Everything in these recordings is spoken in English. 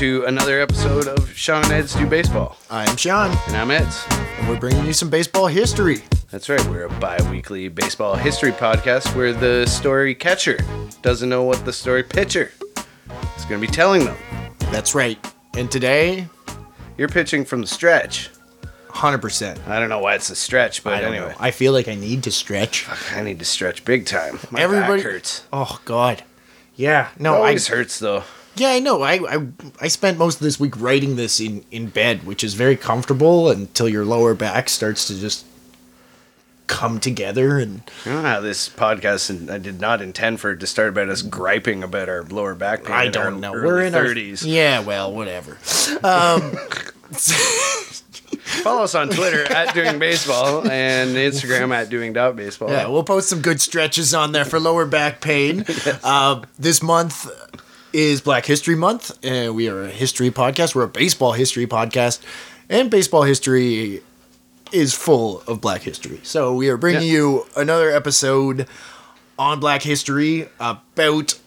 to another episode of Sean and Ed's Do Baseball. I'm Sean, And I'm Ed's. and we're bringing you some baseball history. That's right, we're a bi weekly baseball history podcast where the story catcher doesn't know what the story pitcher is going to be telling them. That's right. And today, You're pitching from the stretch. 100%. I don't know why it's a stretch, but I don't anyway, know. I feel like I need to stretch. I need to stretch big time. My Everybody back hurts. Oh God. Yeah. It No, I always hurts though. Yeah, I know. I, I I spent most of this week writing this in in bed, which is very comfortable until your lower back starts to just come together and don't know how this podcast, and I did not intend for it to start about us griping about our lower back pain. I don't know. We're in 30s. our Yeah, well, whatever. Um Follow us on Twitter at doing baseball and Instagram at doing dot baseball. Yeah, we'll post some good stretches on there for lower back pain. Uh, this month is Black History Month, and we are a history podcast. We're a baseball history podcast, and baseball history is full of Black history. So we are bringing you another episode on Black history about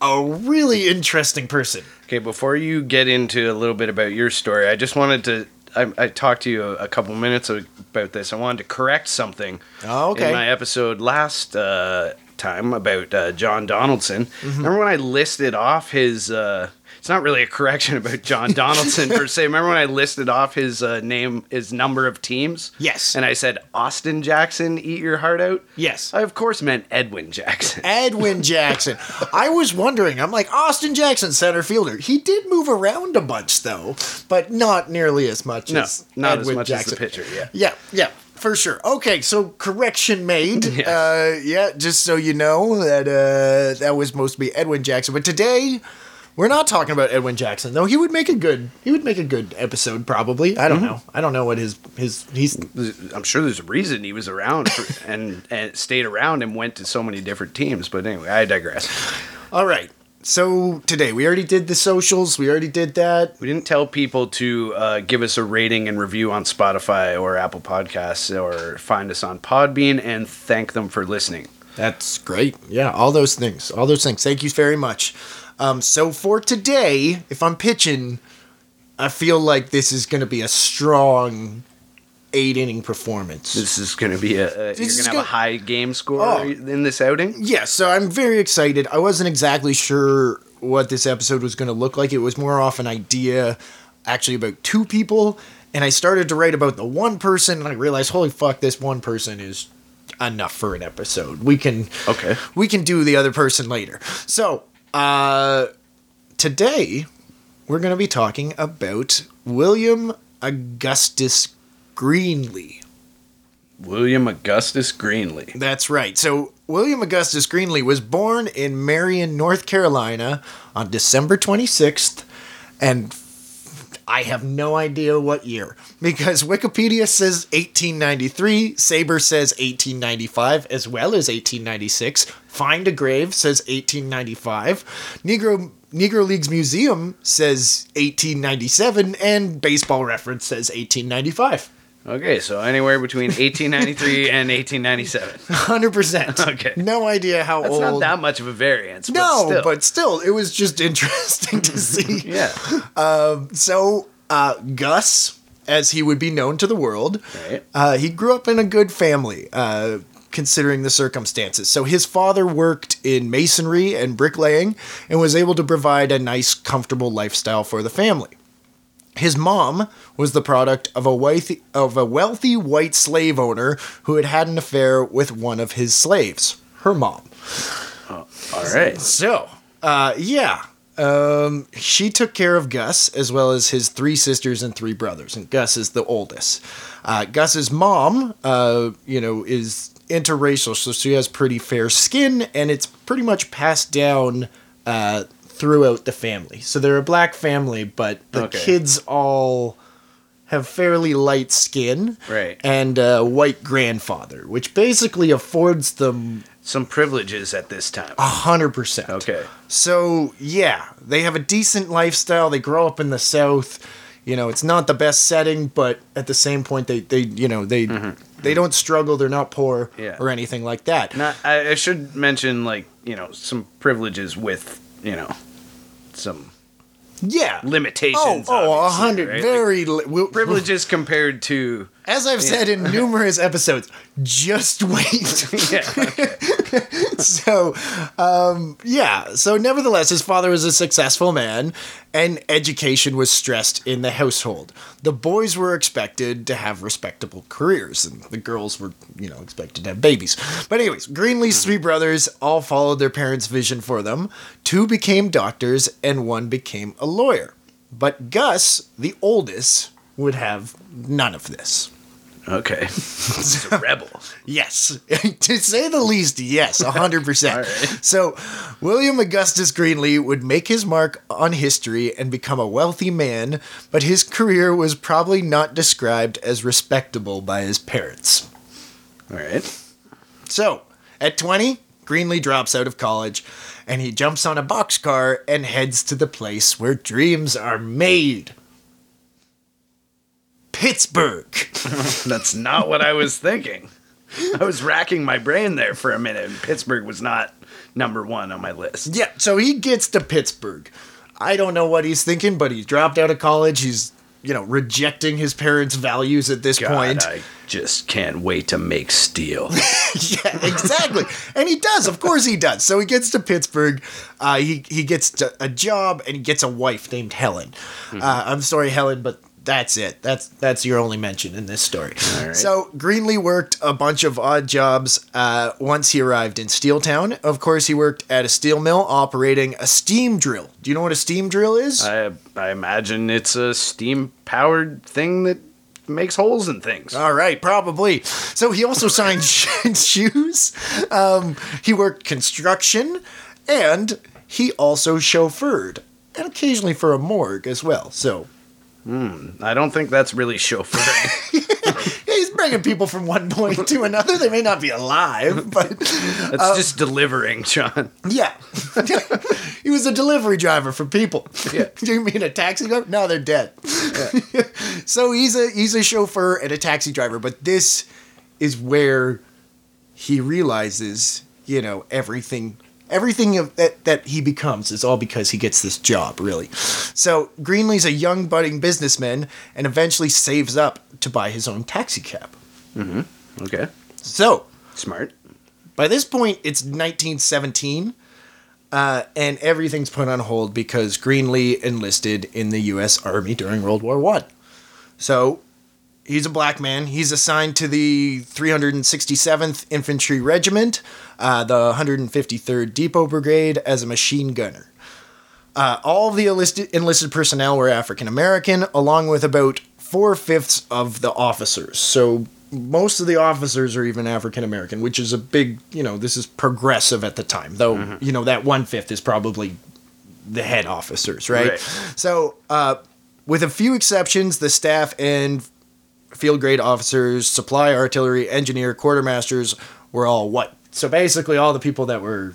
a really interesting person. Okay, before you get into a little bit about your story, I just wanted to. I, I talked to you a, a couple minutes about this. I wanted to correct something Oh, okay. in my episode last uh, time about uh, John Donaldson. Mm-hmm. Remember when I listed off his. Uh, it's not really a correction about John Donaldson per se. Remember when I listed off his uh, name, his number of teams? Yes. And I said Austin Jackson, eat your heart out. Yes. I of course meant Edwin Jackson. Edwin Jackson. I was wondering, I'm like, Austin Jackson, center fielder. He did move around a bunch, though, but not nearly as much No, as not Edwin as much Jackson. as the pitcher. Yeah. Yeah, yeah, for sure. Okay, so correction made. Yes. Uh, yeah, just so you know that uh, that was supposed to be Edwin Jackson, but today we're not talking about Edwin Jackson. Though he would make a good he would make a good episode probably. I don't Mm-hmm. know. I don't know what his his he's I'm sure there's a reason he was around for, and and stayed around and went to so many different teams. But anyway, I digress. all right. So today we already did the socials. We already did that. We didn't tell people to uh, give us a rating and review on Spotify or Apple Podcasts or find us on Podbean and thank them for listening. That's great. Yeah, all those things. All those things. Thank you very much. Um, so for today, if I'm pitching, I feel like this is going to be a strong eight inning performance. This is going to be a, a you're going to have a high game score Oh. in this outing. yeah, so I'm very excited. I wasn't exactly sure what this episode was going to look like. It was more off an idea, actually, about two people. And I started to write about the one person, and I realized, holy fuck, this one person is enough for an episode. We can Okay. we can do the other person later. So, uh, today we're going to be talking about William Augustus Greenlee. William Augustus Greenlee. That's right. So, William Augustus Greenlee was born in Marion, North Carolina on December 26th, and I have no idea what year because Wikipedia says 1893, SABR says 1895, as well as 1896. Find a Grave says 1895. Negro Negro Leagues Museum says 1897, and Baseball Reference says 1895. Okay, so anywhere between 1893 and 1897. 100%. Okay. No idea how That's old. not that much of a variance. no, but still. but still, it was just interesting to see. yeah. So, uh, Gus, as he would be known to the world, Right. uh, he grew up in a good family, uh, considering the circumstances. So, his father worked in masonry and bricklaying and was able to provide a nice, comfortable lifestyle for the family. His mom was the product of a wealthy, of a wealthy white slave owner who had had an affair with one of his slaves. Her mom. All right. So, uh, yeah. Um, she took care of Gus as well as his three sisters and three brothers, and Gus is the oldest. Uh, Gus's mom, uh, you know, is interracial, so she has pretty fair skin, and it's pretty much passed down uh, throughout the family. So they're a black family, but the Okay. kids all have fairly light skin, Right. and a white grandfather, which basically affords them some privileges at this time. A hundred percent. Okay. So yeah, they have a decent lifestyle. They grow up in the South. You know, it's not the best setting, but at the same point, they they you know they they don't struggle. They're not poor Mm-hmm. Yeah. or anything like that. Not, I, I should mention, like, you know, some privileges with, you know, some yeah. limitations. Oh, oh, a hundred. right? Like, Very li- privileges compared to. As I've said in numerous episodes, just wait. Yeah. so, um, yeah. So, nevertheless, his father was a successful man, and education was stressed in the household. The boys were expected to have respectable careers, and the girls were, you know, expected to have babies. But, anyways, Greenlee's three brothers all followed their parents' vision for them. Two became doctors, and one became a lawyer. But Gus, the oldest, would have none of this. Okay. He's a rebel. Yes, to say the least, yes, 100%. All right. So, William Augustus Greenlee would make his mark on history and become a wealthy man, but his career was probably not described as respectable by his parents. All right. So, at 20, Greenlee drops out of college and he jumps on a boxcar and heads to the place where dreams are made. Pittsburgh. That's not what I was thinking. I was racking my brain there for a minute, and Pittsburgh was not number one on my list. Yeah, so he gets to Pittsburgh. I don't know what he's thinking, but he's dropped out of college. He's, you know, rejecting his parents' values at this God, point. I just can't wait to make steel. yeah, exactly. and he does. Of course he does. So he gets to Pittsburgh. Uh, he, he gets to a job and he gets a wife named Helen. Uh, I'm sorry, Helen, but that's it. That's that's your only mention in this story. All right. So Greenlee worked a bunch of odd jobs uh, once he arrived in Steeltown. Of course, he worked at a steel mill operating a steam drill. Do you know what a steam drill is? I I imagine it's a steam powered thing that makes holes in things. All right, probably. So he also signed shoes. Um, he worked construction, and he also chauffeured, and occasionally for a morgue as well. So Hmm, I don't think that's really chauffeuring. he's bringing people from one point to another. They may not be alive, but That's uh, just delivering, John. yeah, he was a delivery driver for people. Yeah. Do you mean a taxi driver? No, they're dead. so he's a he's a chauffeur and a taxi driver, but this is where he realizes, you know, everything everything of that that he becomes is all because he gets this job, really. So Greenlee's a young budding businessman and eventually saves up to buy his own taxi cab. Okay. So Smart. by this point, it's 1917, uh, and everything's put on hold because Greenlee enlisted in the U.S. Army during World War One. So he's a black man. He's assigned to the 367th Infantry Regiment, uh, the 153rd Depot Brigade, as a machine gunner. Uh, all the enlisted, enlisted personnel were African American, along with about four fifths of the officers. So most of the officers are even African American, which is a big, you know, this is progressive at the time. Though, you know, that one fifth is probably the head officers, right? Right. So, uh, with a few exceptions, the staff and field grade officers, supply artillery, engineer, quartermasters were all white. So basically, all the people that were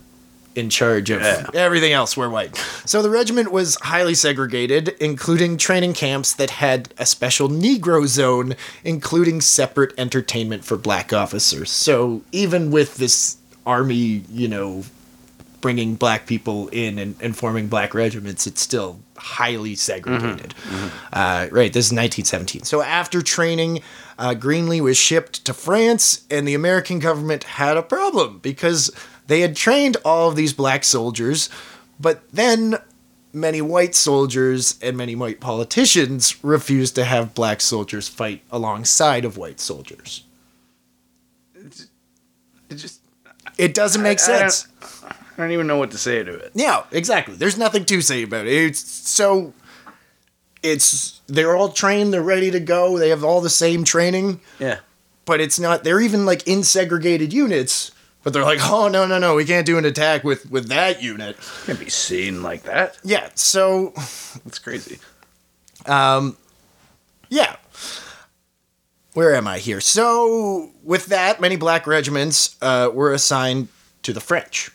in charge of Yeah. everything else were white. So the regiment was highly segregated, including training camps that had a special Negro zone, including separate entertainment for black officers. So even with this army, you know, bringing black people in and, and forming black regiments, it's still highly segregated. Uh, right, this is 1917. So after training, uh, Greenlee was shipped to France, and the American government had a problem because they had trained all of these black soldiers, but then many white soldiers and many white politicians refused to have black soldiers fight alongside of white soldiers. It just It doesn't make I sense. I don't even know what to say to it. Yeah, exactly. There's nothing to say about it. It's so it's they're all trained, they're ready to go, they have all the same training, Yeah. but it's not they're even like in segregated units, but they're like, "Oh, no, no, no, we can't do an attack with with that unit." Can't be seen like that. Yeah, so That's crazy. Um yeah. Where am I here? So, with that, many black regiments uh, were assigned to the French.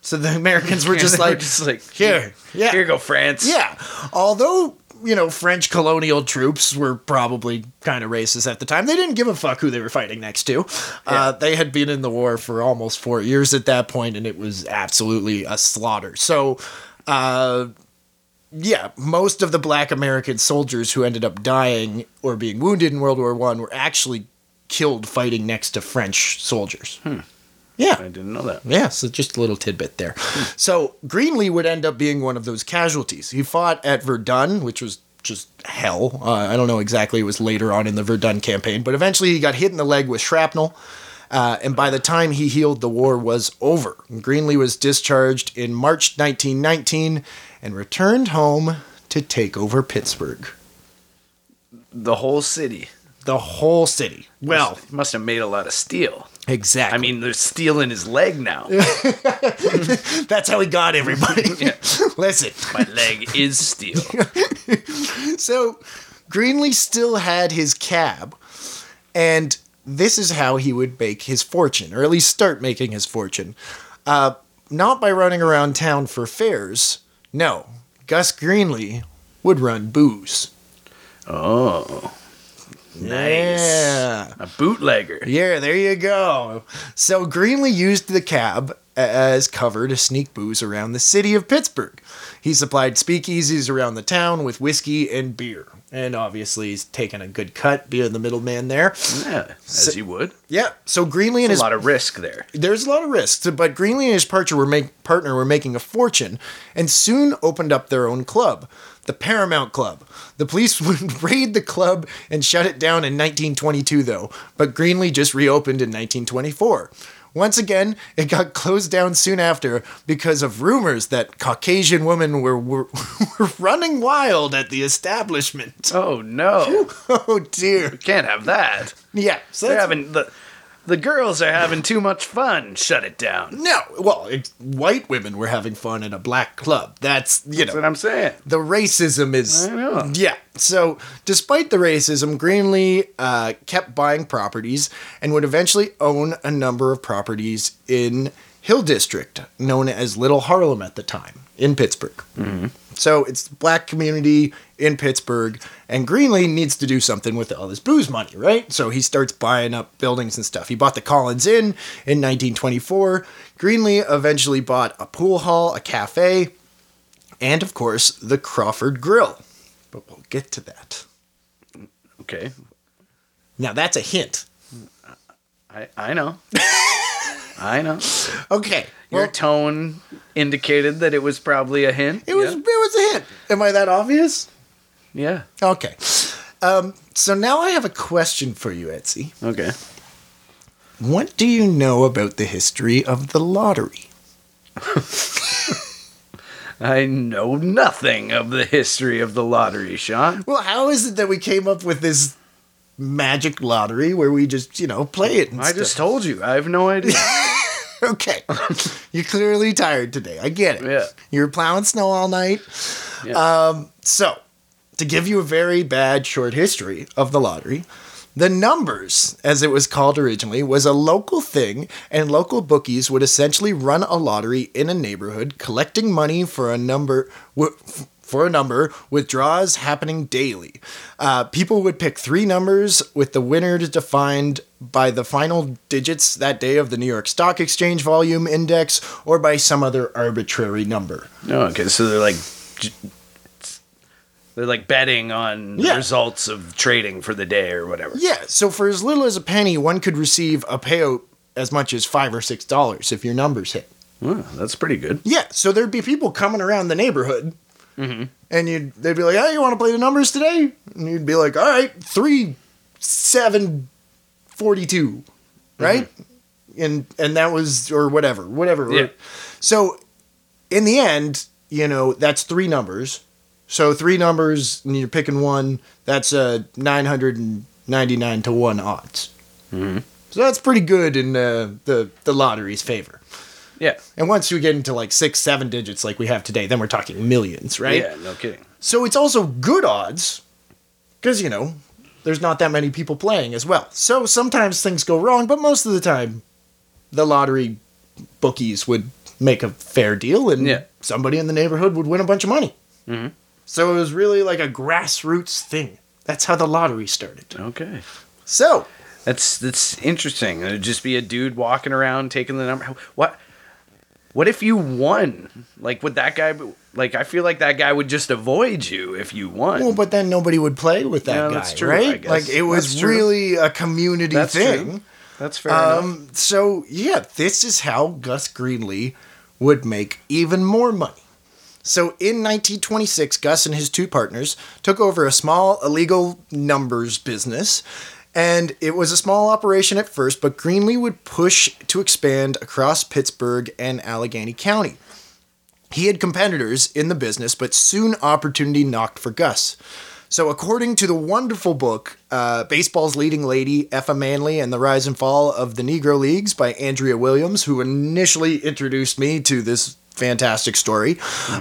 So the Americans were just They were like, just like here, yeah, here you go, France. yeah. Although, you know, French colonial troops were probably kind of racist at the time, they didn't give a fuck who they were fighting next to. Uh, they had been in the war for almost four years at that point, and it was absolutely a slaughter. So, uh, yeah, most of the black American soldiers who ended up dying or being wounded in World War One were actually killed fighting next to French soldiers. Yeah. I didn't know that. Yeah, so just a little tidbit there. So Greenlee would end up being one of those casualties. He fought at Verdun, which was just hell. Uh, I don't know exactly. It was later on in the Verdun campaign, but eventually he got hit in the leg with shrapnel. Uh, and by the time he healed, the war was over. Greenlee was discharged in March 1919 and returned home to take over Pittsburgh. The whole city. The whole city. Well, He must have made a lot of steel. Exactly. I mean, there's steel in his leg now. that's how he got everybody. Listen. My leg is steel. So Greenlee still had his cab, and this is how he would make his fortune, or at least start making his fortune. Uh, not by running around town for fairs. No, Gus Greenlee would run booze. Oh, nice. Yeah. A bootlegger. Yeah, there you go. So Greenlee used the cab as cover to sneak booze around the city of Pittsburgh. He supplied speakeasies around the town with whiskey and beer. And obviously, he's taking a good cut being the middleman there. Yeah, as you would. Yeah, so Greenlee and his A lot of risk there. there's a lot of risks, but Greenlee and his partner were, make, partner were making a fortune and soon opened up their own club, the Paramount Club. The police would raid the club and shut it down in 1922, though, but Greenlee just reopened in 1924. Once again, it got closed down soon after because of rumors that Caucasian women were, were, were running wild at the establishment. Oh no, Oh dear. can't have that. Yeah, so They're having the the girls are having too much fun. Shut it down. No, well, it, white women were having fun in a black club. That's you That's know what I'm saying. the racism is. I know. Yeah. So, despite the racism, Greenlee uh, kept buying properties and would eventually own a number of properties in Hill District, known as Little Harlem at the time, in Pittsburgh. So it's the black community in Pittsburgh, and Greenlee needs to do something with all this booze money, right? So he starts buying up buildings and stuff. He bought the Collins Inn in 1924. Greenlee eventually bought a pool hall, a cafe, and of course the Crawford Grill. But we'll get to that. Okay, Now that's a hint. I I know. I know. Okay. Your Well, tone indicated that it was probably a hint. it was Yeah. it was a hint. Am I that obvious? Yeah. Okay. Um, so now I have a question for you, Etsy. Okay. What do you know about the history of the lottery? I know nothing of the history of the lottery, Sean. Well, how is it that we came up with this magic lottery where we just, you know, play it and I just told you. I have no idea. Okay. You're clearly tired today. I get it. Yeah. You're plowing snow all night. Yeah. Um, so, to give you a very bad short history of the lottery, the numbers, as it was called originally, was a local thing, and local bookies would essentially run a lottery in a neighborhood, collecting money for a number. W- for a number with draws happening daily. Uh, people would pick three numbers with the winners defined by the final digits that day of the New York Stock Exchange Volume Index or by some other arbitrary number. no, okay. So they're like, they're like betting on Yeah. results of trading for the day or whatever. Yeah, so for as little as a penny, one could receive a payout as much as five or six dollars if your numbers hit. Well, that's pretty good. Yeah, so there'd be people coming around the neighborhood, and you'd they'd be like, "Hey, you want to play the numbers today?" And you'd be like, "All right, three, seven, forty-two, right?" And and that was or whatever, whatever. Yeah. So in the end, you know, that's three numbers. So three numbers, and you're picking one. That's a nine hundred and ninety-nine to one odds. Mhm. So that's pretty good in uh, the the lottery's favor. Yeah. And once you get into like six, seven digits like we have today, then we're talking millions, right? Yeah. No kidding. So it's also good odds because, you know, there's not that many people playing as well. So sometimes things go wrong, but most of the time, the lottery bookies would make a fair deal and Yeah. somebody in the neighborhood would win a bunch of money. Mm-hmm. So it was really like a grassroots thing. That's how the lottery started. Okay. So, That's that's interesting. It'd just be a dude walking around taking the number. What? What if you won? Like, would that guy? be- Like, I feel like that guy would just avoid you if you won. well, but then nobody would play with that Yeah, guy, that's true, I right? guess. Like it was really a community That's thing. true. That's fair enough. Um, so yeah, this is how Gus Greenlee would make even more money. So in 1926, Gus and his two partners took over a small illegal numbers business. And it was a small operation at first, but Greenlee would push to expand across Pittsburgh and Allegheny County. He had competitors in the business, but soon opportunity knocked for Gus. So, according to the wonderful book, uh, Baseball's Leading Lady, Effa Manley, and the Rise and Fall of the Negro Leagues by Andrea Williams, who initially introduced me to this fantastic story,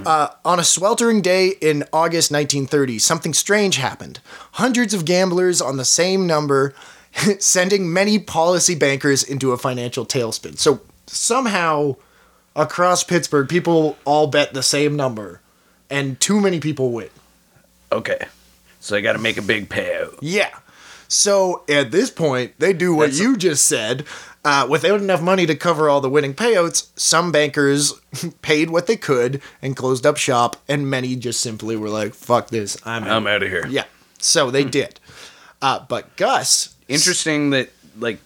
uh, on a sweltering day in August 1930, something strange happened. Hundreds of gamblers on the same number, sending many policy bankers into a financial tailspin. So, somehow across Pittsburgh, people all bet the same number, and too many people win. okay. So I got to make a big payout. Yeah. So at this point, they do what That's- you just said. Uh, without enough money to cover all the winning payouts, some bankers paid what they could and closed up shop, and many just simply were like, "Fuck this, I'm out." I'm out of here. yeah. So they did. Uh, but Gus, Interesting that like.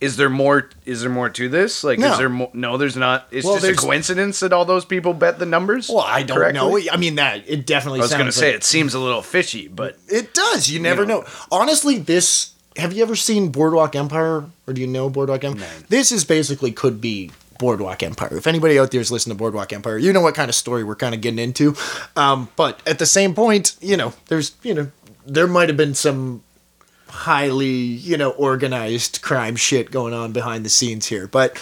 Is there more? Is there more to this? Like, No. is there more? No, there's not. It's Well, just a coincidence that all those people bet the numbers. well, I don't correctly? know. I mean, that it definitely. I was sounds gonna say it seems a little fishy, but It does. You never know. know. Honestly, this. Have you ever seen Boardwalk Empire, or do you know Boardwalk Empire? This is basically could be Boardwalk Empire. If anybody out there is listening to Boardwalk Empire, you know what kind of story we're kind of getting into. Um, but at the same point, you know, there's you know, there might have been some highly you know organized crime shit going on behind the scenes here, but.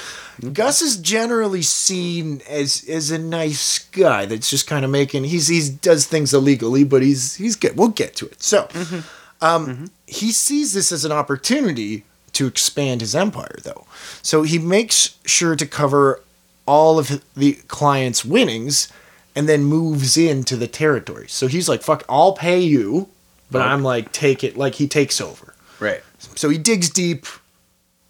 Gus is generally seen as as a nice guy that's just kind of making he's he's does things illegally, but he's he's good. We'll get to it. So, um, he sees this as an opportunity to expand his empire, though. So he makes sure to cover all of the client's winnings, and then moves into the territory. So he's like, "Fuck, I'll pay you," but Okay. I'm like, "Take it," like he takes over. right. So he digs deep,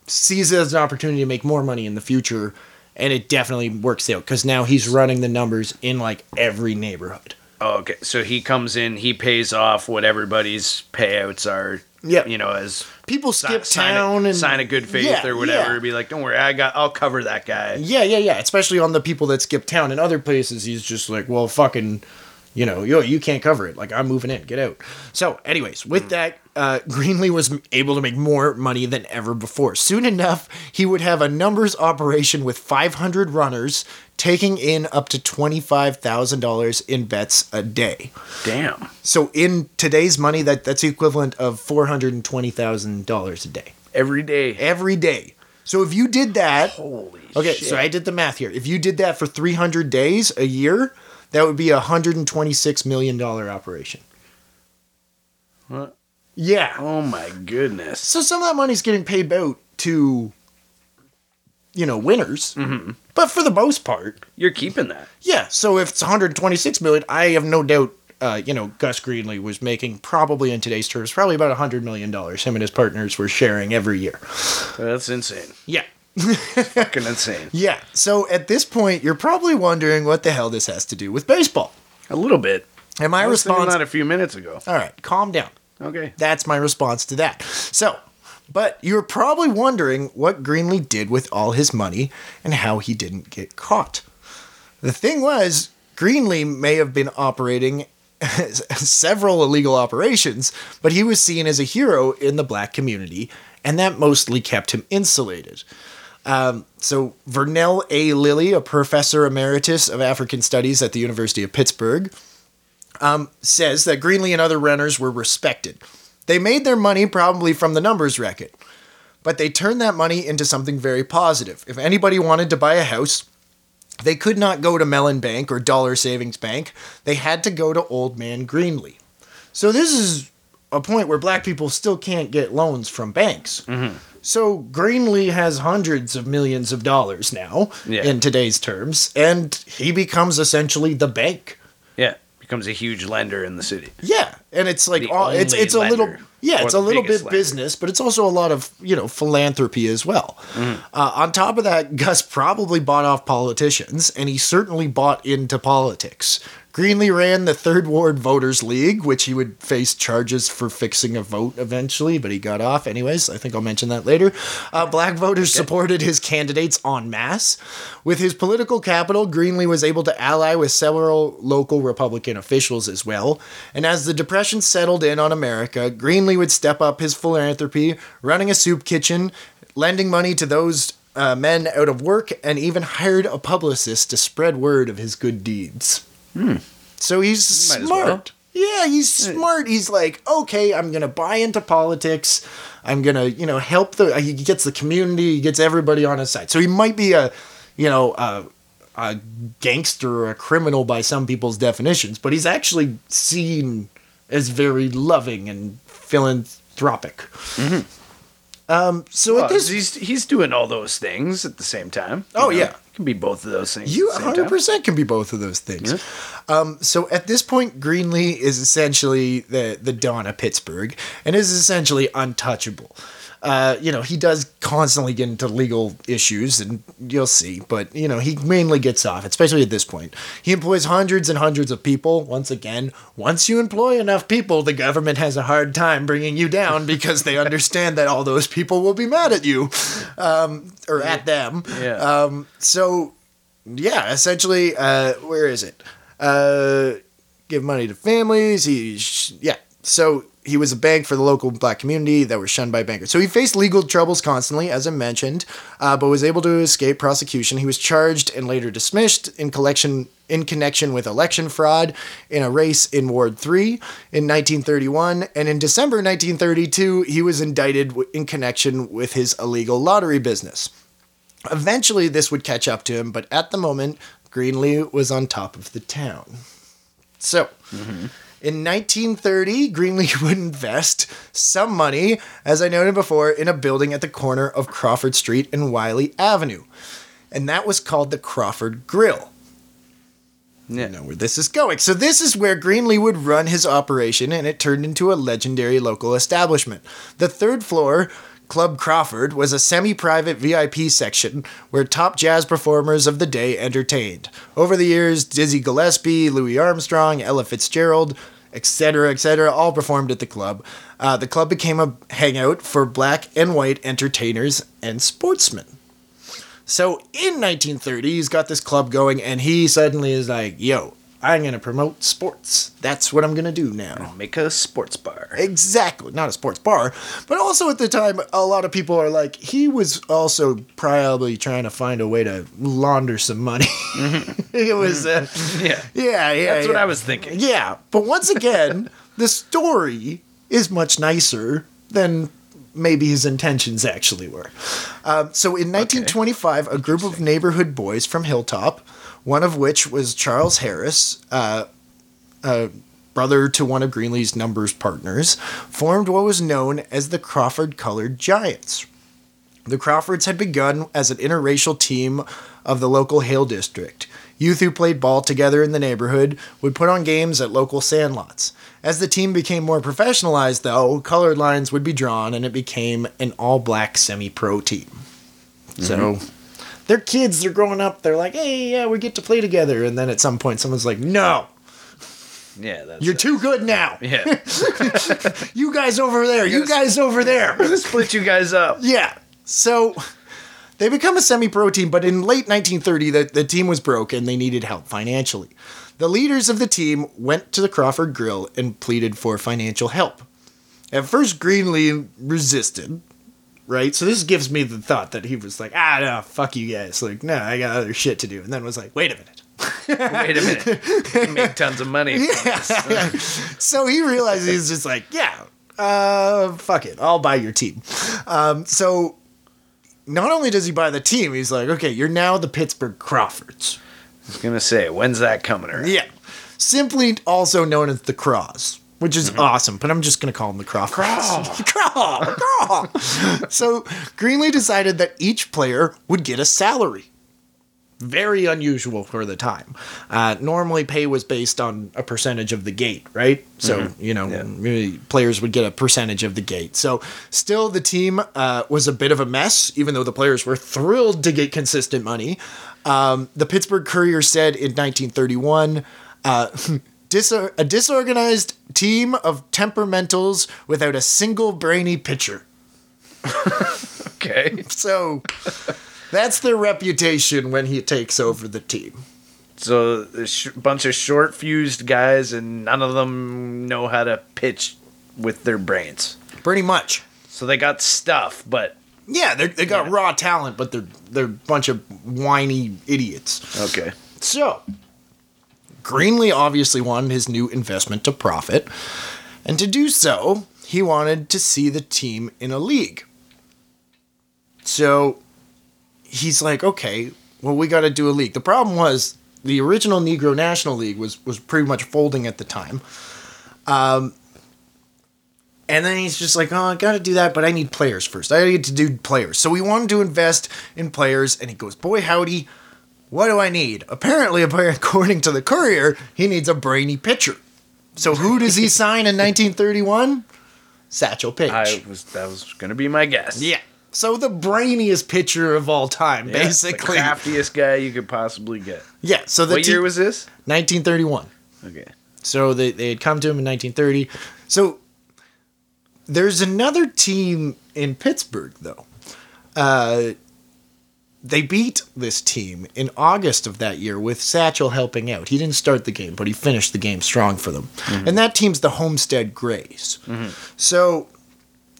sees it as an opportunity to make more money in the future, and it definitely works out because now he's running the numbers in like every neighborhood. Oh, okay. So he comes in, he pays off what everybody's payouts are. Yep. You know, as People si- skip sign town a, and sign a good faith Yeah, or whatever. yeah. Be like, don't worry, I got, I'll cover that guy. Yeah, yeah, yeah. Especially on the people that skip town. In other places, he's just like, well, fucking, you know, yo, you can't cover it. Like, I'm moving in. Get out. So, anyways, with that, uh, Greenlee was able to make more money than ever before. Soon enough, he would have a numbers operation with 500 runners, taking in up to $25,000 in bets a day. Damn. So, in today's money, that that's the equivalent of $420,000 a day Every day. every day. So, if you did that, Holy Okay, shit. so I did the math here. If you did that for 300 days a year, that would be a 126 million dollar operation. What? Yeah. Oh my goodness. So some of that money's getting paid out to you know, winners. Mm-hmm. But for the most part, You're keeping that. yeah. So if it's 126 million, I have no doubt uh, you know, Gus Greenlee was making probably in today's terms probably about 100 million dollars him and his partners were sharing every year. That's insane. Yeah. Fucking insane. Yeah. So at this point, you're probably wondering what the hell this has to do with baseball. A little bit. And my I response that a few minutes ago. All right, calm down. Okay. That's my response to that. So, but you're probably wondering what Greenlee did with all his money and how he didn't get caught. The thing was, Greenlee may have been operating several illegal operations, but he was seen as a hero in the black community, and that mostly kept him insulated. Um, so, Vernell A. Lillie, a professor emeritus of African Studies at the University of Pittsburgh, says that Greenlee and other renters were respected. They made their money probably from the numbers racket, but they turned that money into something very positive. If anybody wanted to buy a house, they could not go to Mellon Bank or Dollar Savings Bank. They had to go to Old Man Greenlee. So this is a point where black people still can't get loans from banks. Mm-hmm. So Greenlee has hundreds of millions of dollars now Yeah. in today's terms, and he becomes essentially the bank. Yeah, becomes a huge lender in the city. Yeah, and it's like all, it's it's a little yeah, it's a little bit lender. business, but it's also a lot of you know philanthropy as well. Mm-hmm. Uh, on top of that, Gus probably bought off politicians, and he certainly bought into politics. Greenlee ran the Third Ward Voters League, which he would face charges for fixing a vote eventually, but he got off anyways. I think I'll mention that later. Uh, black voters supported his candidates en masse. With his political capital, Greenlee was able to ally with several local Republican officials as well. And as the Depression settled in on America, Greenlee would step up his philanthropy, running a soup kitchen, lending money to those uh, men out of work, and even hired a publicist to spread word of his good deeds. So he's Might smart. well. Yeah, he's smart. He's like, okay, I'm gonna buy into politics. I'm gonna, you know, help the. He gets the community. He gets everybody on his side. So he might be a, you know, a, a gangster or a criminal by some people's definitions, but he's actually seen as very loving and philanthropic. Um. So Well, this, he's he's doing all those things at the same time. Oh, know? yeah. Can be both of those things. You at the same 100% can be both of those things. Um, so at this point, Greenlee is essentially the, the Don of Pittsburgh and is essentially untouchable. Uh, you know, he does constantly get into legal issues, and you'll see, but, you know, he mainly gets off, especially at this point. He employs hundreds and hundreds of people. Once again, once you employ enough people, the government has a hard time bringing you down because they understand that all those people will be mad at you um, or at them. Yeah. Um, so yeah, essentially, uh, where is it? Uh, give money to families. He, yeah. So he was a bank for the local black community that was shunned by bankers. So he faced legal troubles constantly, as I mentioned, uh, but was able to escape prosecution. He was charged and later dismissed in collection in connection with election fraud in a race in Ward 3 in 1931. And in December 1932, he was indicted in connection with his illegal lottery business. Eventually, this would catch up to him, but at the moment, Greenlee was on top of the town. So, in 1930, Greenlee would invest some money, as I noted before, in a building at the corner of Crawford Street and Wiley Avenue. And that was called the Crawford Grill. Yeah. You know where this is going. So this is where Greenlee would run his operation, and it turned into a legendary local establishment. The third floor, Club Crawford, was a semi-private VIP section where top jazz performers of the day entertained. Over the years, Dizzy Gillespie, Louis Armstrong, Ella Fitzgerald, etc., etc., all performed at the club. Uh, the club became a hangout for black and white entertainers and sportsmen. So in 1930, he's got this club going, and he suddenly is like, yo, I'm going to promote sports. That's what I'm going to do now. Make a sports bar. Exactly. Not a sports bar. But also at the time, a lot of people are like, he was also probably trying to find a way to launder some money. it was, uh, Yeah. yeah, yeah. That's what. I was thinking. Yeah, but once again, the story is much nicer than maybe his intentions actually were. Um, so in 1925, a group of neighborhood boys from Hilltop, one of which was Charles Harris, uh, uh, brother to one of Greenlee's numbers partners, formed what was known as the Crawford Colored Giants. The Crawfords had begun as an interracial team of the local Hill district. Youth who played ball together in the neighborhood would put on games at local sandlots. As the team became more professionalized, though, colored lines would be drawn and it became an all black semi pro team. So they're kids, they're growing up, they're like, hey, yeah, we get to play together. And then at some point, someone's like, no, Yeah, that's you're too good now. Yeah. You guys over there, you guys over there. Split you guys up. Yeah. So they become a semi pro team, but in late 1930, the, the team was broke and they needed help financially. The leaders of the team went to the Crawford Grill and pleaded for financial help. At first, Greenlee resisted, right? So this gives me the thought that he was like, ah, no, fuck you guys. Like, no, I got other shit to do. And then was like, wait a minute. Wait a minute. Make tons of money. from this. so he realizes he's just like, yeah, uh, fuck it, I'll buy your team. Um, so not only does he buy the team, he's like, okay, you're now the Pittsburgh Crawfords. I was gonna say, when's that coming around? Yeah. Simply also known as the Craws. Which is awesome. But I'm just gonna call them the Crawfords. Crawl, crawl. so Greenlee decided that each player would get a salary. Very unusual for the time. Uh, normally, pay was based on a percentage of the gate, right? So you know, Yeah. players would get a percentage of the gate. So still, the team uh, was a bit of a mess, even though the players were thrilled to get consistent money. Um, the Pittsburgh Courier said in 1931. Uh, Dis- a disorganized team of temperamentals without a single brainy pitcher. Okay. So that's their reputation when he takes over the team. So a sh- bunch of short fused guys, and none of them know how to pitch with their brains. Pretty much. So they got stuff, but Yeah, they got Yeah. raw talent, but they're they're a bunch of whiny idiots. okay. So, Greenlee obviously wanted his new investment to profit, and to do so, he wanted to see the team in a league. So, he's like, okay, well, we got to do a league. The problem was the original Negro National League was was pretty much folding at the time. Um, and then he's just like, oh, I got to do that, but I need players first. I need to do players. So we wanted to invest in players, and he goes, boy, howdy, what do I need? Apparently, according to the Courier, he needs a brainy pitcher. So who does he sign in 1931? Satchel Paige. I was that was gonna be my guess. yeah. So the brainiest pitcher of all time, Yeah, basically. the craftiest guy you could possibly get. yeah. So the what te- year was this? 1931. Okay. So they, they had come to him in 1930. So there's another team in Pittsburgh, though. Uh, they beat this team in August of that year with Satchel helping out. He didn't start the game, but he finished the game strong for them. Mm-hmm. And that team's the Homestead Grays. Mm-hmm. So,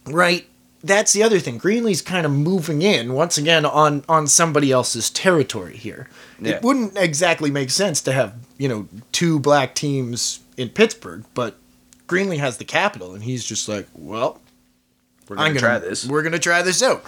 right, that's the other thing. Greenlee's kind of moving in once again on on somebody else's territory here. Yeah. It wouldn't exactly make sense to have you know two black teams in Pittsburgh, but Greenlee has the capital, and he's just like, well, We're gonna, gonna try this. We're gonna try this out.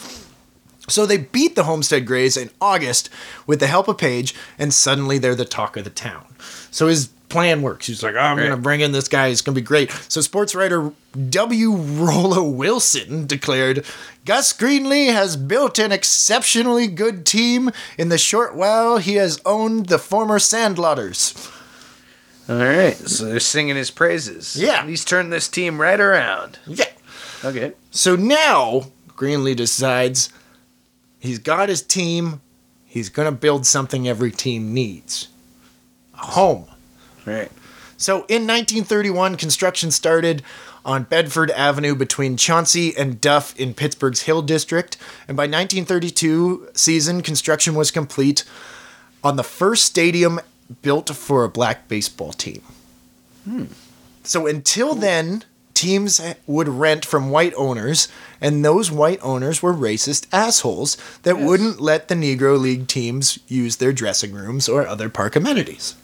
So they beat the Homestead Grays in August with the help of Paige, and suddenly they're the talk of the town. So his plan works. He's like, oh, I'm gonna bring in this guy. It's gonna be great. So sports writer W. Rollo Wilson declared, Gus Greenlee has built an exceptionally good team. In the short while he has owned the former Sandlotters. All right. So they're singing his praises. Yeah. He's turned this team right around. Yeah. Okay. So now Greenlee decides he's got his team. He's going to build something every team needs a home. Right. So in 1931, construction started on Bedford Avenue between Chauncey and Duff in Pittsburgh's Hill District. And by 1932 season, construction was complete on the first stadium built for a black baseball team. Hmm. So until then, teams would rent from white owners, and those white owners were racist assholes that Yes. wouldn't let the Negro League teams use their dressing rooms or other park amenities.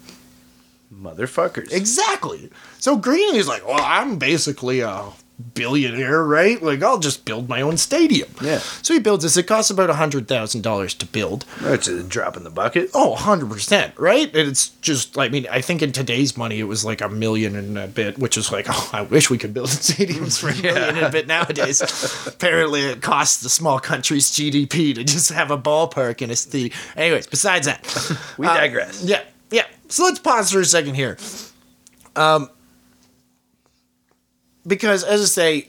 Motherfuckers. Exactly. So Greenlee's like, well, I'm basically a billionaire, right? Like, I'll just build my own stadium. Yeah. So he builds this. It costs about $100,000 to build. That's a drop in the bucket. Oh, 100%, right? And it's just, I mean, I think in today's money, it was like a million and a bit, which is like, oh, I wish we could build stadiums for a million and a bit nowadays. Apparently, it costs the small country's GDP to just have a ballpark in a city. Anyways, besides that. We digress. Yeah, yeah. So let's pause for a second here. Um, because as I say,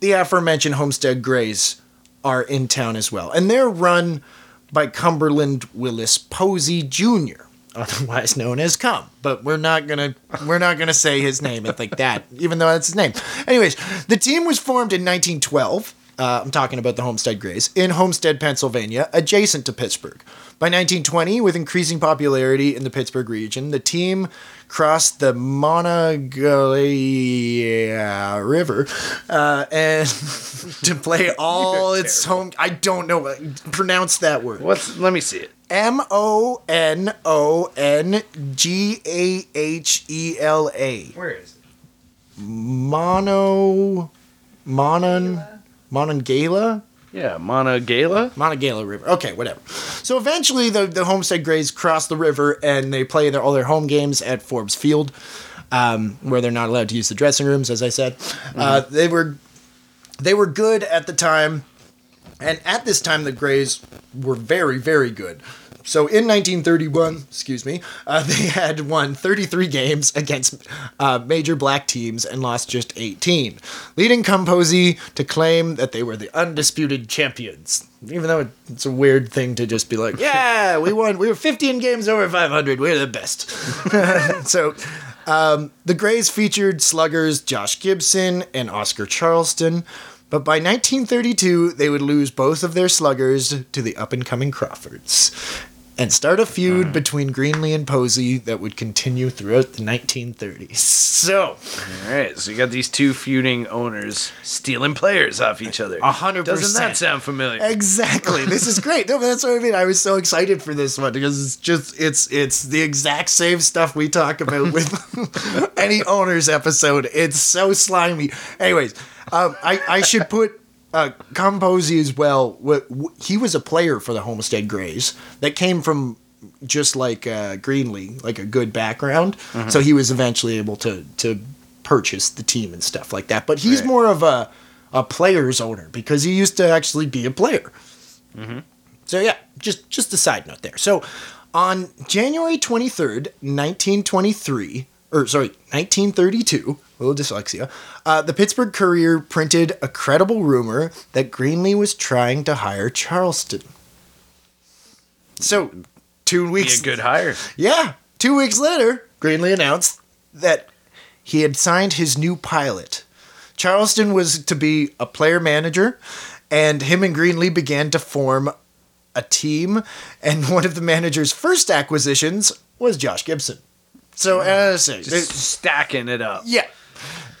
the aforementioned Homestead Grays are in town as well, and they're run by Cumberland Willis Posey Jr., otherwise known as Cum. But we're not gonna we're not gonna say his name like that, even though that's his name. Anyways, the team was formed in 1912. Uh, I'm talking about the Homestead Grays in Homestead, Pennsylvania, adjacent to Pittsburgh. By 1920, with increasing popularity in the Pittsburgh region, the team crossed the Monongahela River uh, and to play all You're its home. I don't know. Pronounce that word. What's? Let me see it. M O N O N G A H E L A. Where is it? Mono. Monon. Monongahela? Yeah, Monongahela. Monongahela River. Okay, whatever. So eventually, the, the Homestead Grays cross the river and they play their, all their home games at Forbes Field. um, where they're not allowed to use the dressing rooms, as I said. Uh, they were they were good at the time, and at this time the Grays were very very good. So in 1931, excuse me, uh, they had won 33 games against uh, major black teams and lost just 18, leading Cum Posey to claim that they were the undisputed champions. Even though it's a weird thing to just be like, yeah, we won, we were 15 games over 500, we're the best. so um, the Grays featured sluggers Josh Gibson and Oscar Charleston. But by 1932, they would lose both of their sluggers to the up and coming Crawfords and start a feud between Greenlee and Posey that would continue throughout the 1930s. So, All right, so you got these two feuding owners stealing players off each other. A hundred percent. Doesn't that sound familiar? exactly, this is great. No, but that's what I mean. I was so excited for this one because it's just it's it's the exact same stuff we talk about with any owners episode. It's so slimy. Anyways, um, I I should put. Uh, Cum Posey as well. wh- wh- He was a player for the Homestead Grays that came from just like uh, Greenlee, like a good background. So he was eventually able to to purchase the team and stuff like that. But he's Right. more of a a player's owner because he used to actually be a player. So yeah, just just a side note there. So on January twenty third, nineteen twenty three, or sorry, nineteen thirty two. Little dyslexia. Uh, the Pittsburgh Courier printed a credible rumor that Greenlee was trying to hire Charleston. So, two Be weeks a good hire. yeah. Two weeks later, Greenlee announced that he had signed his new pilot. Charleston was to be a player manager, and him and Greenlee began to form a team. And one of the manager's first acquisitions was Josh Gibson. So, as I say, Just stacking it up. yeah.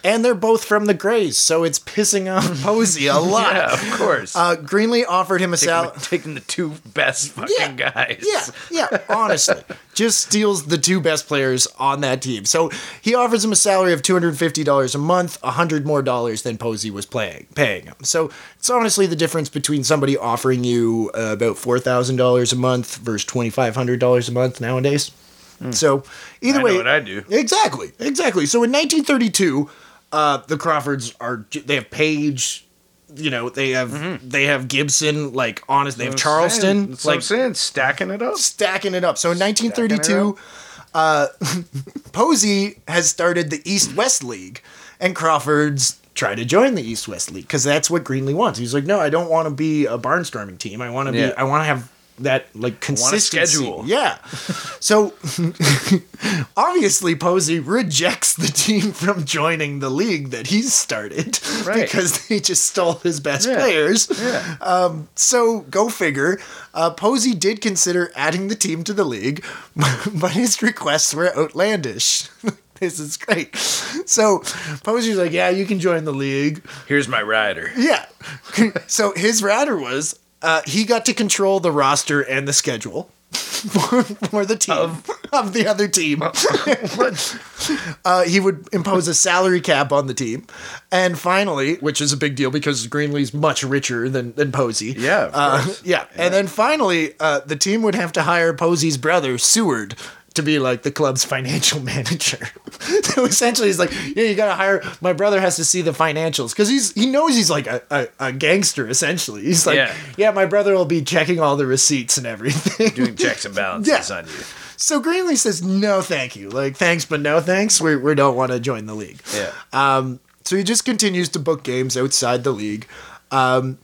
And they're both from the Grays, so it's pissing off Posey a lot. Yeah, of course. Uh, Greenlee offered him a salary. taking the two best fucking guys. Yeah, yeah, honestly. just steals the two best players on that team. So he offers him a salary of $250 a month, 100 more dollars than Posey was playing, paying him. So it's honestly the difference between somebody offering you uh, about $4,000 a month versus $2,500 a month nowadays. So either. I way, what I do. Exactly, exactly. So in 1932, uh, the Crawfords are they have Paige, you know, they have they have Gibson, like honest, they have Charleston, what I'm like saying. Stacking it up. stacking it up. So in 1932, uh, Posey has started the East West League, and Crawford's try to join the East West League because that's what Greenlee wants. He's like, no, I don't want to be a barnstorming team. I want to be. I want to have that like consistency. schedule. Yeah. So obviously Posey rejects the team from joining the league that he's started Right. because they just stole his best Yeah. players. Yeah. So go figure. Uh, Posey did consider adding the team to the league, but his requests were outlandish. this is great. So Posey's like, "Yeah, you can join the league." Here's my rider. Yeah. so his rider was uh, he got to control the roster and the schedule for, for the team of, the other team. uh, he would impose a salary cap on the team, and finally, which is a big deal because Greenlee's much richer than than Posey. Yeah, of uh, course. yeah. And then finally, uh, the team would have to hire Posey's brother Seward. To be like the club's financial manager, so essentially he's like, yeah, you gotta hire. My brother has to see the financials because he's he knows he's like a, a, a gangster. Essentially, he's like, Yeah. yeah, my brother will be checking all the receipts and everything. Doing checks and balances Yeah. on you. So Greenlee says, no, thank you. Like, thanks, but no thanks. We, we don't want to join the league. Yeah. Um, so he just continues to book games outside the league. Um,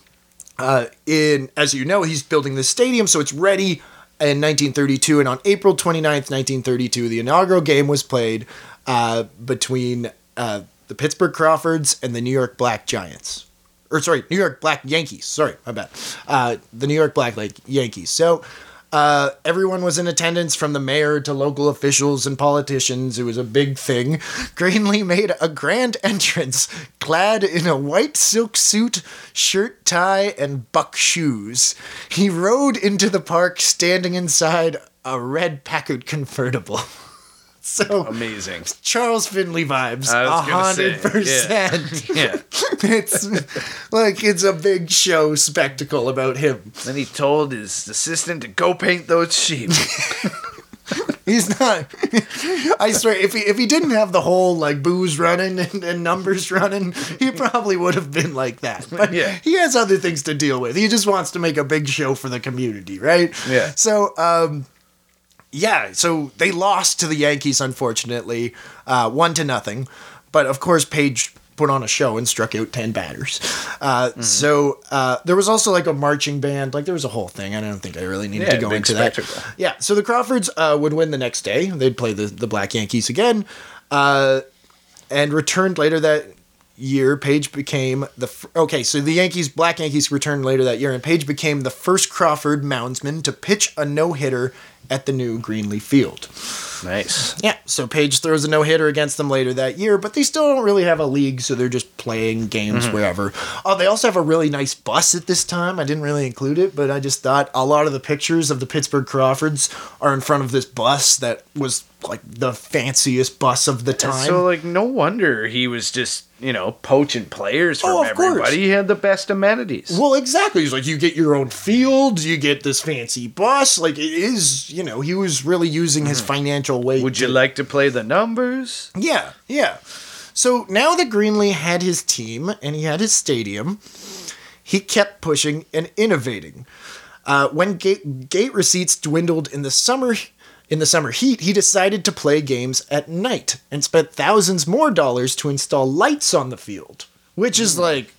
uh, in as you know, he's building the stadium, so it's ready in 1932. And on April 29th, 1932, the inaugural game was played uh, between uh, the Pittsburgh Crawfords and the New York Black Giants. Or sorry, New York Black Yankees. Sorry, my bad. Uh, the New York Black like Yankees. So uh, everyone was in attendance from the mayor to local officials and politicians. It was a big thing. Greenlee made a grand entrance clad in a white silk suit, shirt, tie, and buck shoes. He rode into the park standing inside a red Packard convertible. so Amazing. Charles Finley vibes, a hundred percent. Yeah. It's like it's a big show spectacle about him. Then he told his assistant to go paint those sheep. He's not. I swear, if he if he didn't have the whole like booze running and, and numbers running, he probably would have been like that. But Yeah. he has other things to deal with. He just wants to make a big show for the community, right? Yeah. So, um, yeah. So they lost to the Yankees, unfortunately, uh, one to nothing. But of course, Paige put on a show and struck out 10 batters. Uh, Mm-hmm. So uh, there was also like a marching band. Like there was a whole thing. I don't think I really needed Yeah, to go into spectacle. that. Yeah. So the Crawfords uh, would win the next day. They'd play the, the Black Yankees again. Uh, and returned later that year. Paige became the f- okay. So the Yankees, Black Yankees, returned later that year, and Paige became the first Crawford moundsman to pitch a no hitter at the new Greenlee Field. Nice. Yeah, so Paige throws a no hitter against them later that year, but they still don't really have a league, so they're just playing games mm-hmm. wherever. Oh, they also have a really nice bus at this time. I didn't really include it, but I just thought a lot of the pictures of the Pittsburgh Crawfords are in front of this bus that was like the fanciest bus of the time. So like no wonder he was just, you know, poaching players from Oh, of course. everybody. He had the best amenities. Well, exactly. He's like, you get your own field, you get this fancy bus. Like, it is, you know, he was really using his financial weight. Would you to- like to play the numbers? Yeah, yeah. So now that Greenlee had his team and he had his stadium, he kept pushing and innovating. Uh, when gate, gate receipts dwindled in the summer, in the summer heat, he decided to play games at night and spent thousands more dollars to install lights on the field, which is hmm. like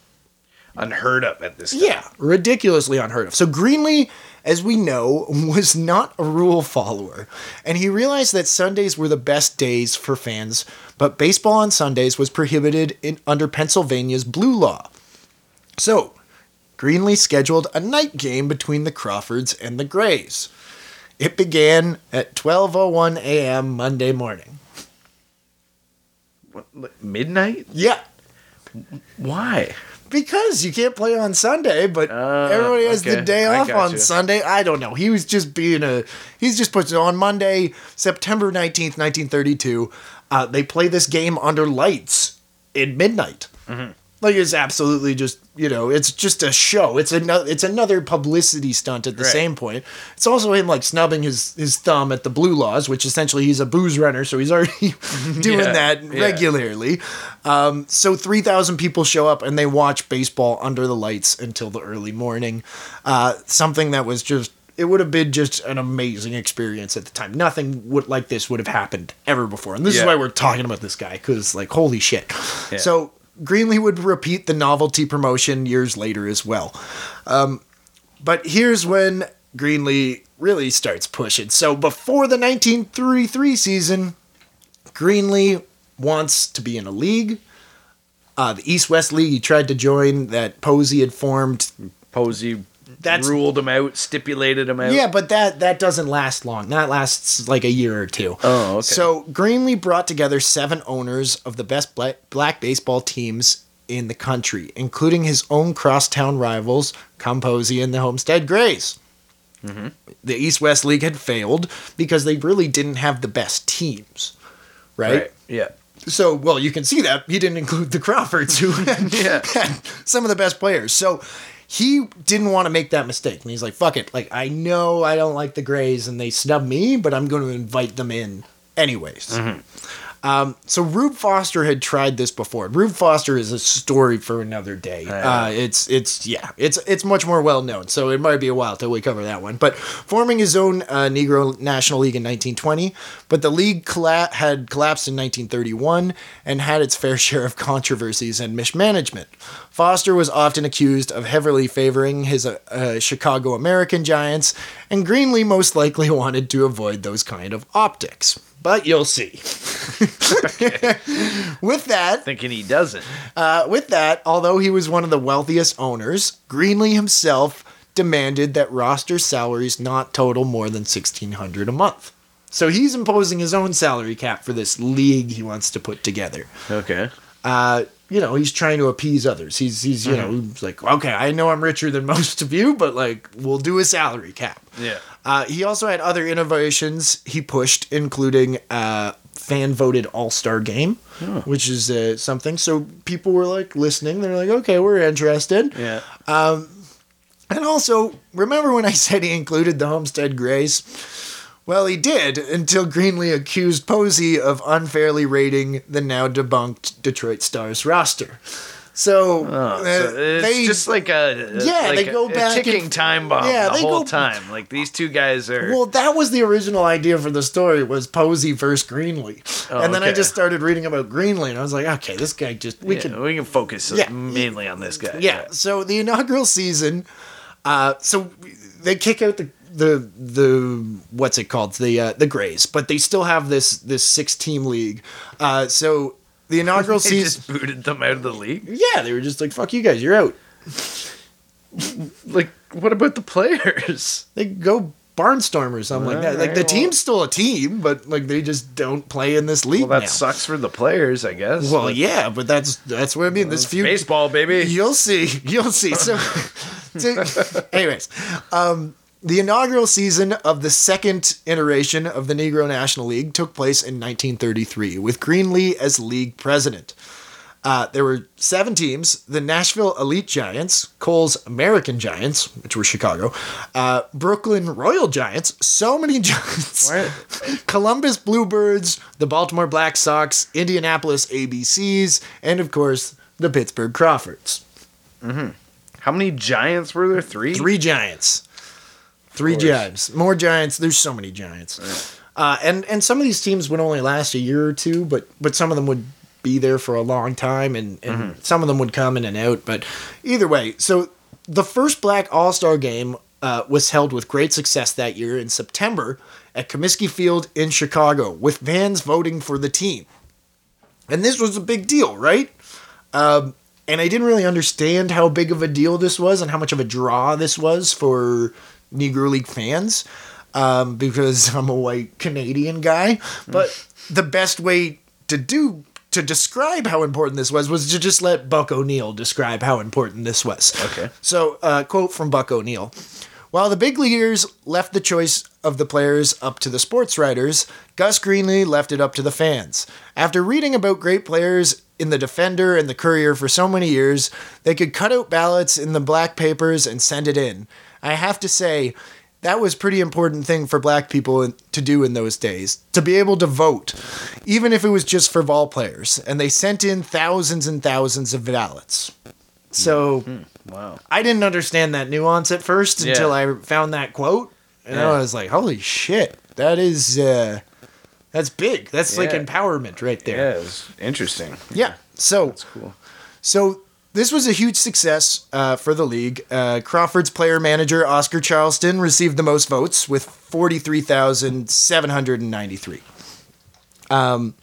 Unheard of at this time. yeah, ridiculously unheard of. So Greenlee, as we know, was not a rule follower, and he realized that Sundays were the best days for fans, but baseball on Sundays was prohibited in under Pennsylvania's blue law. So, Greenlee scheduled a night game between the Crawfords and the Grays. It began at 12:01 a.m. Monday morning. What, like, midnight? Yeah, Why? Because you can't play on Sunday, but Ah, everybody has the day off on gotcha. Sunday. I don't know. He was just being a. He's just put on Monday, September nineteenth, nineteen thirty-two. Uh, they play this game under lights at midnight. Mm-hmm. Like it's absolutely just you know it's just a show. It's another it's another publicity stunt at the Right. same point. It's also him like snubbing his his thumb at the blue laws, which essentially he's a booze runner, so he's already doing Yeah, that yeah. regularly. Um, so 3,000 people show up and they watch baseball under the lights until the early morning. Uh, something that was just, it would have been just an amazing experience at the time. Nothing would, like this would have happened ever before. And this is why we're talking about this guy, because, like, holy shit. Yeah. So Greenlee would repeat the novelty promotion years later as well. Um, but here's when Greenlee really starts pushing. So before the 1933 season, Greenlee wants to be in a league. Uh, the East West League he tried to join that Posey had formed. Posey That's- ruled him out, stipulated him out. Yeah, but that that doesn't last long. That lasts like a year or two. Oh, okay. So Greenlee brought together seven owners of the best black, black baseball teams in the country, including his own crosstown rivals, Cum Posey and the Homestead Grays. Mm-hmm. The East West League had failed because they really didn't have the best teams, right? Right. Yeah. So, well, you can see that he didn't include the Crawfords, who had, Yeah. had some of the best players. So he didn't want to make that mistake, and he's like, "Fuck it! Like I know I don't like the Grays, and they snub me, but I'm going to invite them in anyways." Mm-hmm. Um, so Rube Foster had tried this before. Rube Foster is a story for another day. Uh, it's it's yeah, it's it's much more well known. So it might be a while till we cover that one. But forming his own uh, Negro National League in 1920, but the league colla- had collapsed in 1931 and had its fair share of controversies and mismanagement. Foster was often accused of heavily favoring his uh, uh, Chicago American Giants, and Greenlee most likely wanted to avoid those kind of optics. But you'll see. With that, Thinking he doesn't. uh, with that, although he was one of the wealthiest owners, Greenlee himself demanded that roster salaries not total more than sixteen hundred a month. So he's imposing his own salary cap for this league he wants to put together. Okay. Uh, you know, he's trying to appease others. He's he's you know he's like, okay, I know I'm richer than most of you, but like we'll do a salary cap. Yeah. Uh, he also had other innovations he pushed, including uh, fan voted All Star Game, which is uh, something. So people were like listening. They're like, okay, we're interested. Yeah. And also, remember when I said he included the Homestead Grays? Well, he did until Greenlee accused Posey of unfairly rating the now debunked Detroit Stars roster. So, Oh, uh, so it's they just like a Yeah, like they go a, back a ticking and- time bomb Yeah, the whole go- time. Like these two guys are. Well, that was the original idea for the story was Posey versus Greenlee. Oh, and then I just started reading about Greenlee and I was like, okay, this guy just we yeah, can we can focus Yeah. mainly on this guy. yeah. So the inaugural season, uh, so they kick out the the the what's it called the uh, the Grays, but they still have this this six team league. Uh, so the inaugural They season, just booted them out of the league. yeah, they were just like fuck you guys, you're out. Like, what about the players? They go barnstorm or something like that. Like the well- team's still a team, but like they just don't play in this league Well, that now. sucks for the players, I guess. Well, But yeah, but that's that's what I mean. This it's few baseball, baby. You'll see. You'll see. So, so anyways, um, the inaugural season of the second iteration of the Negro National League took place in 1933 with Greenlee as league president. Uh, there were seven teams the Nashville Elite Giants, Cole's American Giants, which were Chicago, uh, Brooklyn Royal Giants, so many Giants, What? Columbus Bluebirds, the Baltimore Black Sox, Indianapolis ABCs, and of course, the Pittsburgh Crawfords. How many Giants were there? Three. Three Giants. Three. Giants. More Giants. There's so many Giants. Uh, and and some of these teams would only last a year or two, but but some of them would be there for a long time, and and some of them would come in and out. But either way, so the first Black All Star game uh, was held with great success that year in September at Comiskey Field in Chicago, with fans voting for the team. And this was a big deal, right? Um, and I didn't really understand how big of a deal this was and how much of a draw this was for Negro League fans um, because I'm a white Canadian guy. But the best way to do to describe how important this was was to just let Buck O'Neil describe how important this was. Okay. So, uh, quote from Buck O'Neil. While the big leaguers left the choice of the players up to the sports writers, Gus Greenlee left it up to the fans. After reading about great players in the Defender and the Courier for so many years, they could cut out ballots in the black papers and send it in. I have to say, that was pretty important thing for black people to do in those days to be able to vote even if it was just for ball players and they sent in thousands and thousands of ballots so Wow. I didn't understand that nuance at first Yeah. until I found that quote, and Yeah. I was like, "Holy shit, that is uh, that's big. That's like empowerment right Yeah, there." it was interesting. Yeah. So It's cool. so this was a huge success uh, for the league. Uh, Crawford's player manager Oscar Charleston received the most votes with forty three thousand seven hundred and ninety three. Um,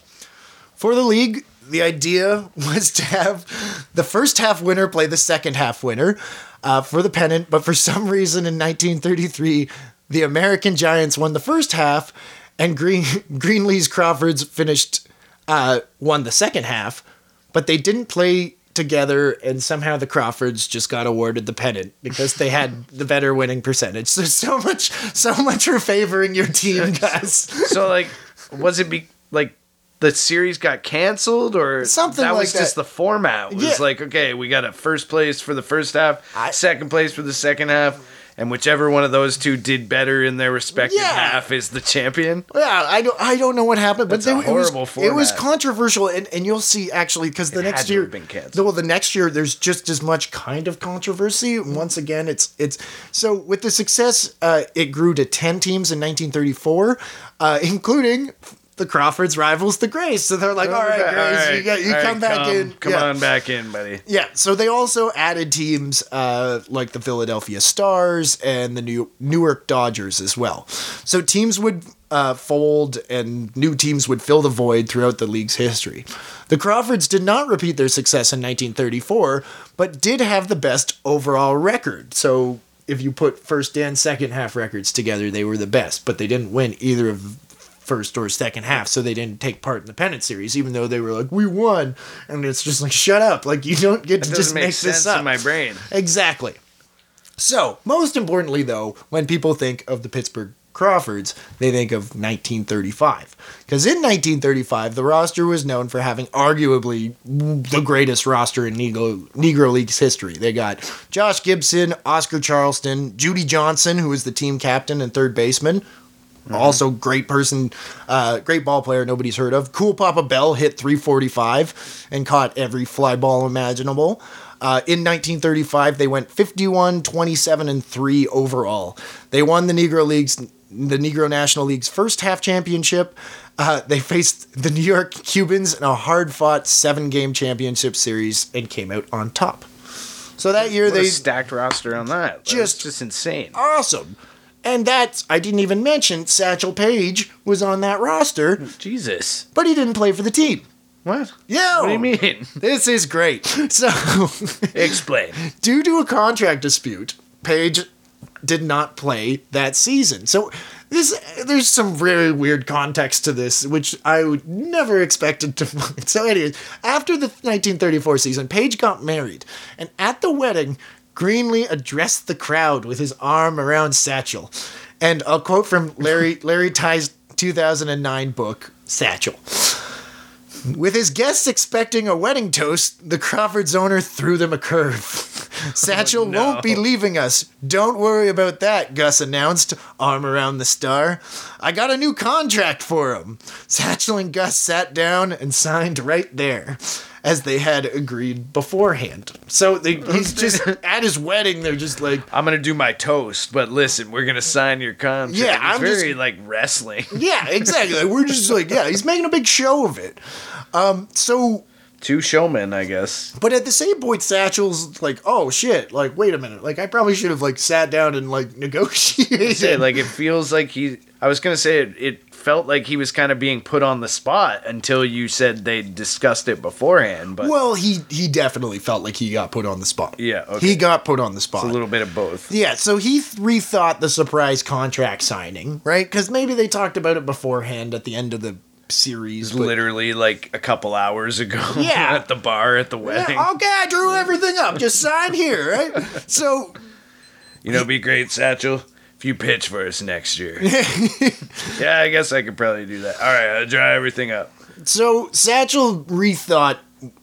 for the league, the idea was to have the first half winner play the second half winner uh, for the pennant, but for some reason in 1933, the American Giants won the first half, and Green Greenlee's Crawfords finished uh, won the second half, but they didn't play together, and somehow the Crawfords just got awarded the pennant because they had the better winning percentage. So so much so much for favoring your team, guys. So, like, was it be like the series got canceled or Something that like was just the format? It was Yeah. like, okay, we got a first place for the first half, I- second place for the second half. And whichever one of those two did better in their respective Yeah. half is the champion. Yeah, I don't, I don't know what happened, but there- it was, horrible for it was controversial, and, and you'll see actually because the It next year, have been canceled. well, the next year there's just as much kind of controversy. Once again, it's it's so with the success, uh, it grew to ten teams in 1934, uh, including the Crawfords rivals, the Grays. So they're like, all right, Grays, you, got, you all right, come back in, Come Yeah. on back in, buddy. Yeah, so they also added teams uh, like the Philadelphia Stars and the New Newark Dodgers as well. So teams would uh, fold and new teams would fill the void throughout the league's history. The Crawfords did not repeat their success in 1934, but did have the best overall record. So if you put first and second half records together, they were the best, but they didn't win either of first or second half, so they didn't take part in the pennant series, even though they were like, "We won," and it's just like, "Shut up!" Like you don't get It to just make make this up. in my brain. Exactly. So, most importantly, though, when people think of the Pittsburgh Crawfords, they think of 1935. Because in 1935, the roster was known for having arguably the greatest roster in Negro, Negro League's history. They got Josh Gibson, Oscar Charleston, Judy Johnson, who was the team captain and third baseman, Also, great person, uh, great ball player nobody's heard of. Cool Papa Bell hit 345 and caught every fly ball imaginable. Uh, in 1935, they went 51, 27, and 3 overall. They won the Negro League's the Negro National League's first half championship. Uh, they faced the New York Cubans in a hard fought seven game championship series and came out on top. So that year What they stacked roster on that. Just- just insane. awesome. And that's I didn't even mention Satchel Paige was on that roster, Jesus. but he didn't play for the team. What? Yeah. What do you mean? This is great. So, Explain. due to a contract dispute, Paige did not play that season. So this there's some very weird context to this, which I would never expected to find. So anyways, after the 1934 season, Paige got married, and at the wedding, Greenlee addressed the crowd with his arm around Satchel. And I'll quote from Larry Larry Tye's 2009 book, Satchel. With his guests expecting a wedding toast, the Crawfords owner threw them a curve. Satchel oh, no. won't be leaving us. Don't worry about that, Gus announced, arm around the star. I got a new contract for him. Satchel and Gus sat down and signed right there, as they had agreed beforehand. So they, he's just at his wedding. They're just like, I'm gonna do my toast, but listen, we're gonna sign your contract. Yeah, it's I'm very just- like wrestling. yeah, exactly. Like, we're just like, yeah, he's making a big show of it. Um, so Two showmen, I guess. But at the same point, Satchel's like, oh shit, like, wait a minute. Like, I probably should have, like, sat down and, like, negotiated. Like it feels like he. I was gonna say it. It felt like he was kind of being put on the spot until you said they discussed it beforehand. But well, he, he definitely felt like he got put on the spot. Yeah, okay. He got put on the spot. it's a little bit of both. yeah, so he th- rethought the surprise contract signing, right? Because maybe they talked about it beforehand at the end of the series. but- Literally like a couple hours ago. Yeah. at the bar at the wedding. Yeah, okay, I drew everything up. Just sign here, right? So You know, be great, Satchel, if you pitch for us next year. yeah, I guess I could probably do that. All right, I'll draw everything up. So Satchel rethought,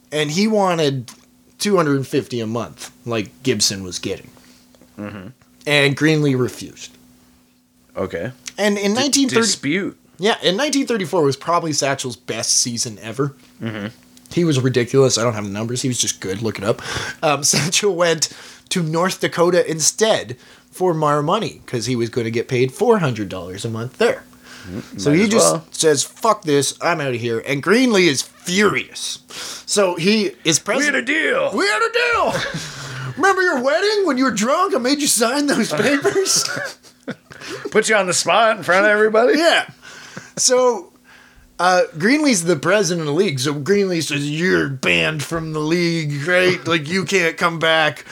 and he wanted 250 a month, like Gibson was getting, Mhm. and Greenlee refused. Okay. And in 1930, Dispute. yeah, in 1934 was probably Satchel's best season ever. Mhm. He was ridiculous. I don't have the numbers. He was just good. Look it up. Um, Satchel went to North Dakota instead for more money because he was going to get paid $400 a month there. Mm, so he just well. says, "Fuck this! I'm out of here." And Greenlee is furious. So he is We had a deal. We had a deal. Remember your wedding when you were drunk? I made you sign those papers. Put you on the spot in front of everybody. yeah. So uh, Greenlee's the president of the league. So Greenlee says, You're banned from the league, right? like, you can't come back.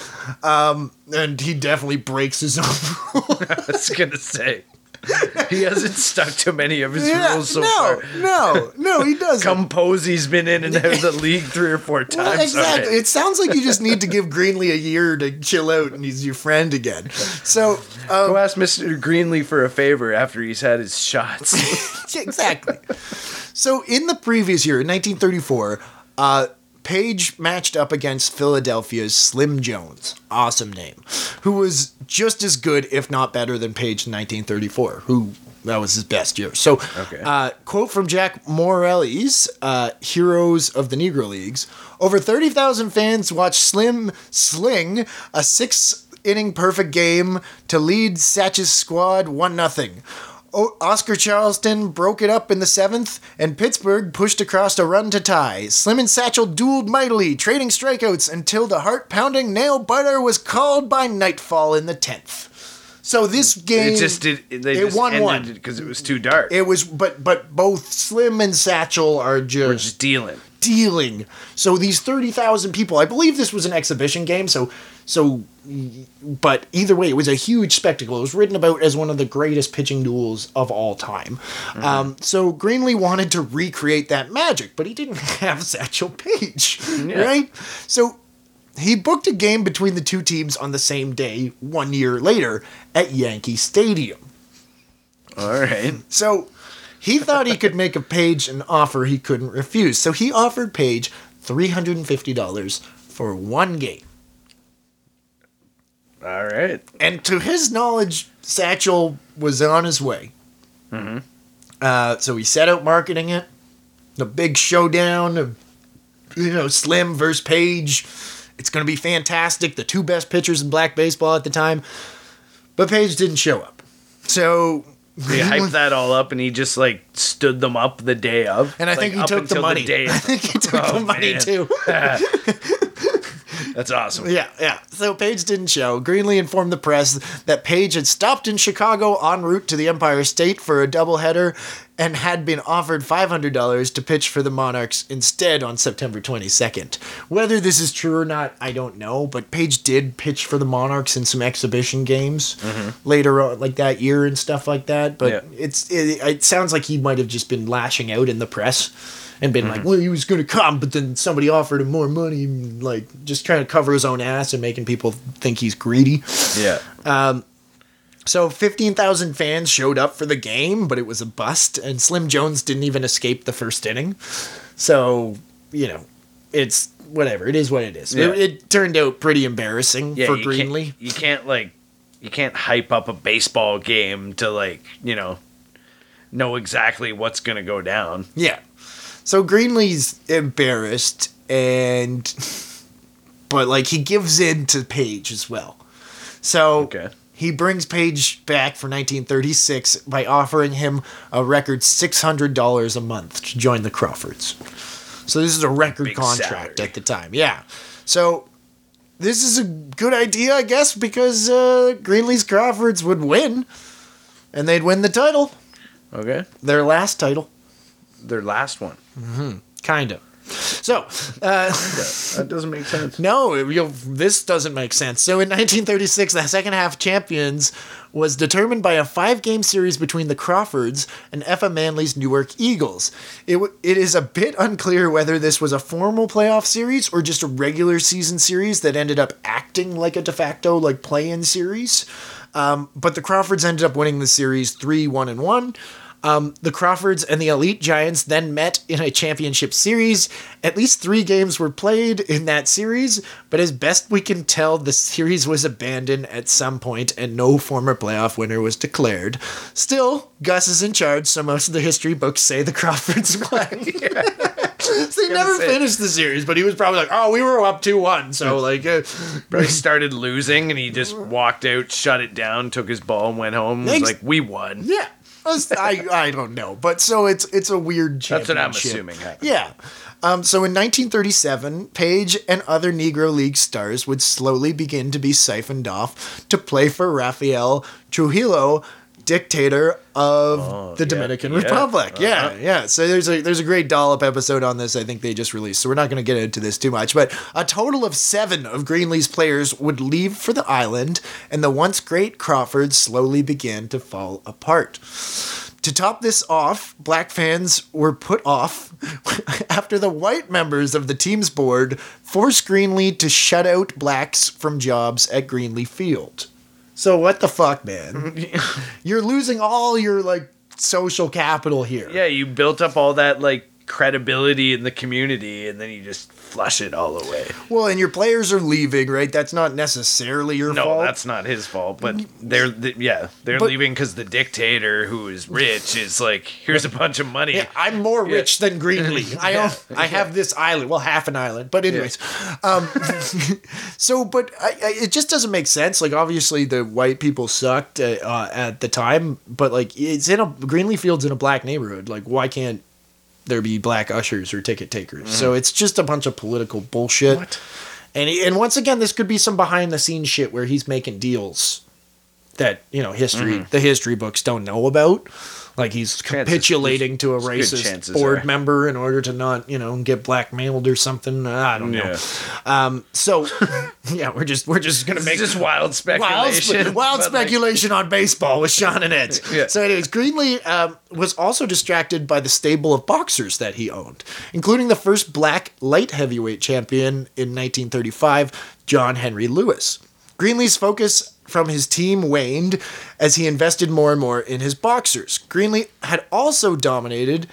Um, and he definitely breaks his own rule. I was gonna say. He hasn't stuck to many of his yeah, rules so no, far. no, no, he doesn't. Cum Posey's been in and out of the league three or four times. Well, exactly. It sounds like you just need to give Greenlee a year to chill out and he's your friend again. So, um, Go ask Mr. Greenlee for a favor after he's had his shots. exactly. So in the previous year, in 1934, uh, Paige matched up against Philadelphia's Slim Jones, awesome name, who was just as good, if not better, than Paige in 1934, who that was his best year. So, Okay. uh, quote from Jack Morelli's uh, Heroes of the Negro Leagues Over 30,000 fans watched Slim sling a six inning perfect game to lead Satch's squad 1 0. O- Oscar Charleston broke it up in the seventh, and Pittsburgh pushed across a run to tie. Slim and Satchel dueled mightily, trading strikeouts until the heart pounding nail biter was called by nightfall in the tenth. So this game, it just did. They it just won ended one. because it was too dark. it was, but but both Slim and Satchel are We're just just dealing. Dealing. So these thirty thousand people, I believe this was an exhibition game. So so, but either way, it was a huge spectacle. It was written about as one of the greatest pitching duels of all time. Um, so Greenlee wanted to recreate that magic, but he didn't have Satchel Paige, Yeah. right? So he booked a game between the two teams on the same day, one year later, at Yankee Stadium. All right. So he thought he could make a Paige an offer he couldn't refuse. So he offered Paige $350 for one game. All right. And to his knowledge, Satchel was on his way. Uh, so he set out marketing it. The big showdown of, you know, Slim versus Paige. It's going to be fantastic. The two best pitchers in black baseball at the time. But Paige didn't show up. So. He hyped that all up, and he just like stood them up the day of. And I Like, think he took the money. day I think he took the Oh, money man. too. That's awesome. Yeah, yeah. So Paige didn't show. Greenlee informed the press that Paige had stopped in Chicago en route to the Empire State for a doubleheader and had been offered $500 to pitch for the Monarchs instead on September 22nd. Whether this is true or not, I don't know, but Paige did pitch for the Monarchs in some exhibition games mm-hmm. later on, like that year and stuff like that. But Yeah. it's it, it sounds like he might have just been lashing out in the press and been like, mm-hmm. well, he was going to come, but then somebody offered him more money, and, like just trying to cover his own ass and making people think he's greedy. Yeah. Um, So 15,000 fans showed up for the game, but it was a bust, and Slim Jones didn't even escape the first inning. So, you know, it's whatever. It is what it is. Yeah. It, it turned out pretty embarrassing yeah, for you Greenlee. Can't, you can't like, you can't hype up a baseball game to like, you know, know exactly what's gonna go down. Yeah. So Greenlee's embarrassed and but like he gives in to Paige as well. So Okay. He brings Paige back for 1936 by offering him a record $600 a month to join the Crawfords. So this is a record Big contract at the time. Yeah. So this is a good idea, I guess, because uh, Greenlee's Crawfords would win and they'd win the title, Okay. their last title. Their last one. Kind of. So, uh, That doesn't make sense. no, this doesn't make sense. So, in 1936, the second half champions was determined by a five game series between the Crawfords and Effa Manley's Newark Eagles. It, w- it is a bit unclear whether this was a formal playoff series or just a regular season series that ended up acting like a de facto like play in series. Um, but the Crawfords ended up winning the series 3 1 and 1. Um, the Crawfords and the Elite Giants then met in a championship series. At least three games were played in that series, but as best we can tell, the series was abandoned at some point and no former playoff winner was declared. Still, Gus is in charge, so most of the history books say the Crawfords won. so he never say. finished the series, but he was probably like, "Oh, we were up two one, so like, uh, He started losing, and he just walked out, shut it down, took his ball, and went home. Was like, "We won." yeah." I, I don't know, but so it's it's a weird That's what I'm championship. assuming happened. Yeah. Um, so in 1937, Paige and other Negro League stars would slowly begin to be siphoned off to play for Rafael Trujillo, dictator of the Dominican yeah, Republic. Yeah, uh-huh. yeah. So there's a there's a great dollop episode on this. I think they just released. So we're not going to get into this too much. But a total of seven of Greenlee's players would leave for the island, and the once great Crawford slowly began to fall apart. To top this off, black fans were put off after the white members of the team's board forced Greenlee to shut out blacks from jobs at Greenlee Field. So what the fuck, man? You're losing all your like social capital here. Yeah, you built up all that like credibility in the community, and then you just flush it all away. Well, and your players are leaving, right? That's not necessarily your No, fault. No, that's not his fault. But they're th- yeah, they're But- leaving because the dictator, who is rich, is like, here's a bunch of money. Yeah, I'm more rich than Greenlee. I own, I have this island, well, half an island. But anyways, um, so but I, I, it just doesn't make sense. Like obviously the white people sucked uh, uh, at the time, but like it's in a Greenlee Fields in a black neighborhood. Like why can't there be black ushers or ticket takers? So mm. it's just a bunch of political bullshit. What? And he, and once again, this could be some behind the scenes shit where he's making deals that you know history mm-hmm. the history books don't know about. Like he's capitulating to a racist board are. member in order to not you know get blackmailed or something. I don't know. Um, so yeah, we're just we're just gonna make just wild wild, speculation. spe- wild but, like, speculation on baseball with Sean and Ed. Yeah. So, anyways, Greenlee um, was also distracted by the stable of boxers that he owned, including the first black light heavyweight champion in 1935, John Henry Lewis. Greenlee's focus from his team waned as he invested more and more in his boxers. Greenlee had also dominated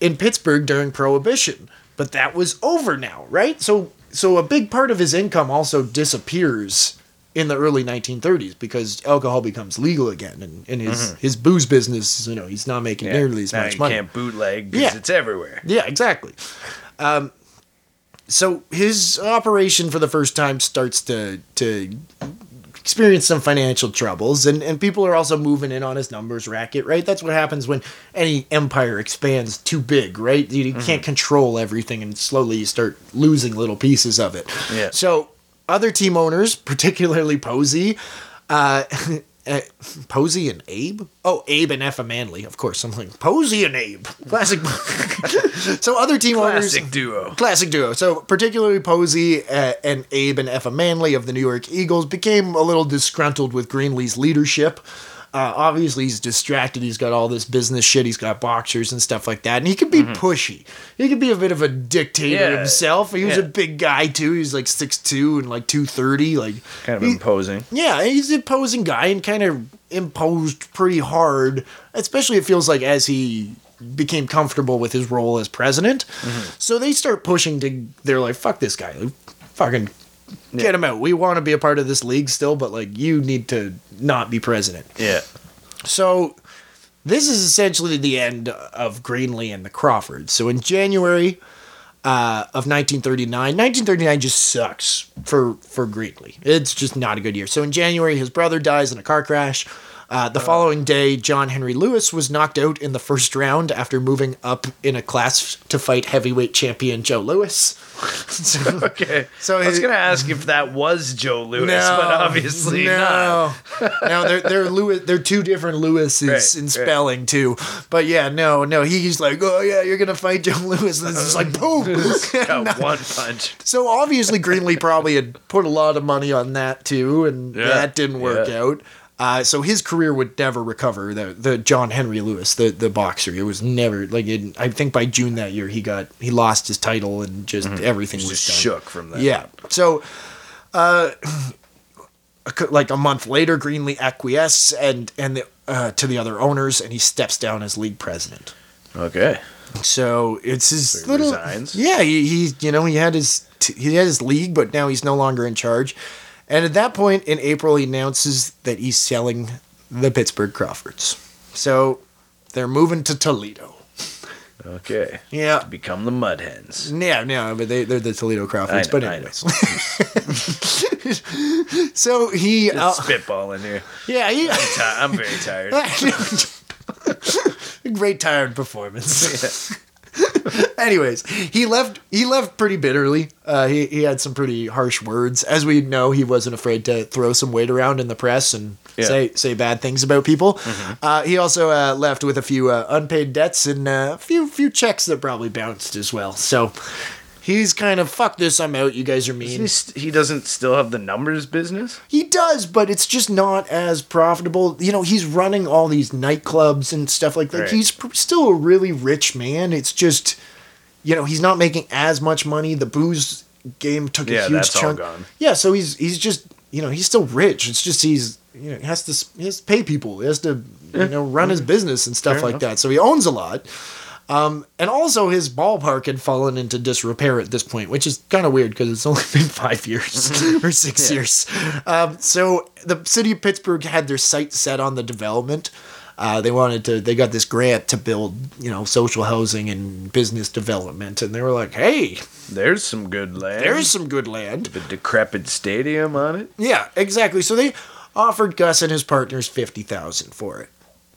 in Pittsburgh during Prohibition, but that was over now, right? So, so a big part of his income also disappears in the early 1930s because alcohol becomes legal again, and, and his his booze business, you know, he's not making nearly as now much you money. can't bootleg because Yeah. it's everywhere. Yeah, exactly. Um, so his operation for the first time starts to to experience some financial troubles, and and people are also moving in on his numbers racket. Right, that's what happens when any empire expands too big. Right, you, you can't control everything, and slowly you start losing little pieces of it. Yeah. So other team owners, particularly Posey. Uh, uh, Posey and Abe? Oh, Abe and Effa Manley, of course. I'm like, Posey and Abe. Classic. so other team owners. Classic owners. duo. Classic duo. So particularly Posey uh, and Abe and Effa Manley of the New York Eagles became a little disgruntled with Greenlee's leadership. Uh, obviously, he's distracted. He's got all this business shit. He's got boxers and stuff like that. And he could be pushy. He could be a bit of a dictator Mm-hmm. Yeah, himself. He was yeah. a big guy, too. He's like 6'2 and like 230. Like, Kind of he- imposing. yeah, he's an imposing guy and kind of imposed pretty hard, especially it feels like as he became comfortable with his role as president. So they start pushing to, they're like, fuck this guy. Like, fucking get him out. We want to be a part of this league still, but like, you need to not be president. Yeah. So this is essentially the end of Greenlee and the Crawfords. So in January uh, of 1939, 1939 just sucks for for Greenlee. It's just not a good year. So in January, his brother dies in a car crash. Uh, the following day, John Henry Lewis was knocked out in the first round after moving up in a class to fight heavyweight champion Joe Louis. So- Okay. So I was gonna ask if that was Joe Louis, but obviously not. no. no, they're they're Lewis. They're two different Lewises Right, in right. spelling too. But yeah, no, no. He's like, oh yeah, you're gonna fight Joe Lewis, and it's just like boom. Got one punch. so obviously Greenlee probably had put a lot of money on that too, and Yeah, that didn't work yeah. out. Uh, so his career would never recover. The the John Henry Lewis, the the boxer, it was never like. It, I think by June that year, he got he lost his title and just everything was Just done. shook from that. Yeah. So, uh, like a month later, Greenlee acquiesces and and the, uh, to the other owners, and he steps down as league president. Okay. So it's his So little. resigns? Yeah, he, he you know he had his he had his league, but now he's no longer in charge. And at that point in April, he announces that he's selling the Pittsburgh Crawfords. So they're moving to Toledo. Okay. Yeah. Become the Mud Hens. Yeah, no, but they, they're the Toledo Crawfords. I know, but anyways. so he, uh, Spitballing here. yeah, he, Ti- I'm very tired. great tired performance. Anyways, he left. He left pretty bitterly. Uh, he he had some pretty harsh words. As we know, he wasn't afraid to throw some weight around in the press and Yeah. say say bad things about people. Uh, he also uh, left with a few uh, unpaid debts and uh, a few few checks that probably bounced as well. So he's kind of fuck this. I'm out. You guys are mean. He, st- he doesn't still have the numbers business? He does, but it's just not as profitable. You know, he's running all these nightclubs and stuff like that. Right. He's pr- still a really rich man. It's just, you know, he's not making as much money. The booze game took a Yeah, huge that's all chunk. gone. Yeah, so he's he's just, you know, he's still rich. It's just he's, you know, he has to he has to pay people. He has to, you know, run his mm-hmm. business and stuff Fair like enough. that. So he owns a lot. Um, and also his ballpark had fallen into disrepair at this point, which is kind of weird because it's only been five years or six Yeah. years. Um, so the city of Pittsburgh had their sights set on the development. Uh, they wanted to. They got this grant to build, you know, social housing and business development, and they were like, "Hey, There's some good land. there's some good land." the decrepit stadium on it. Yeah, exactly. So they offered Gus and his partners fifty thousand for it,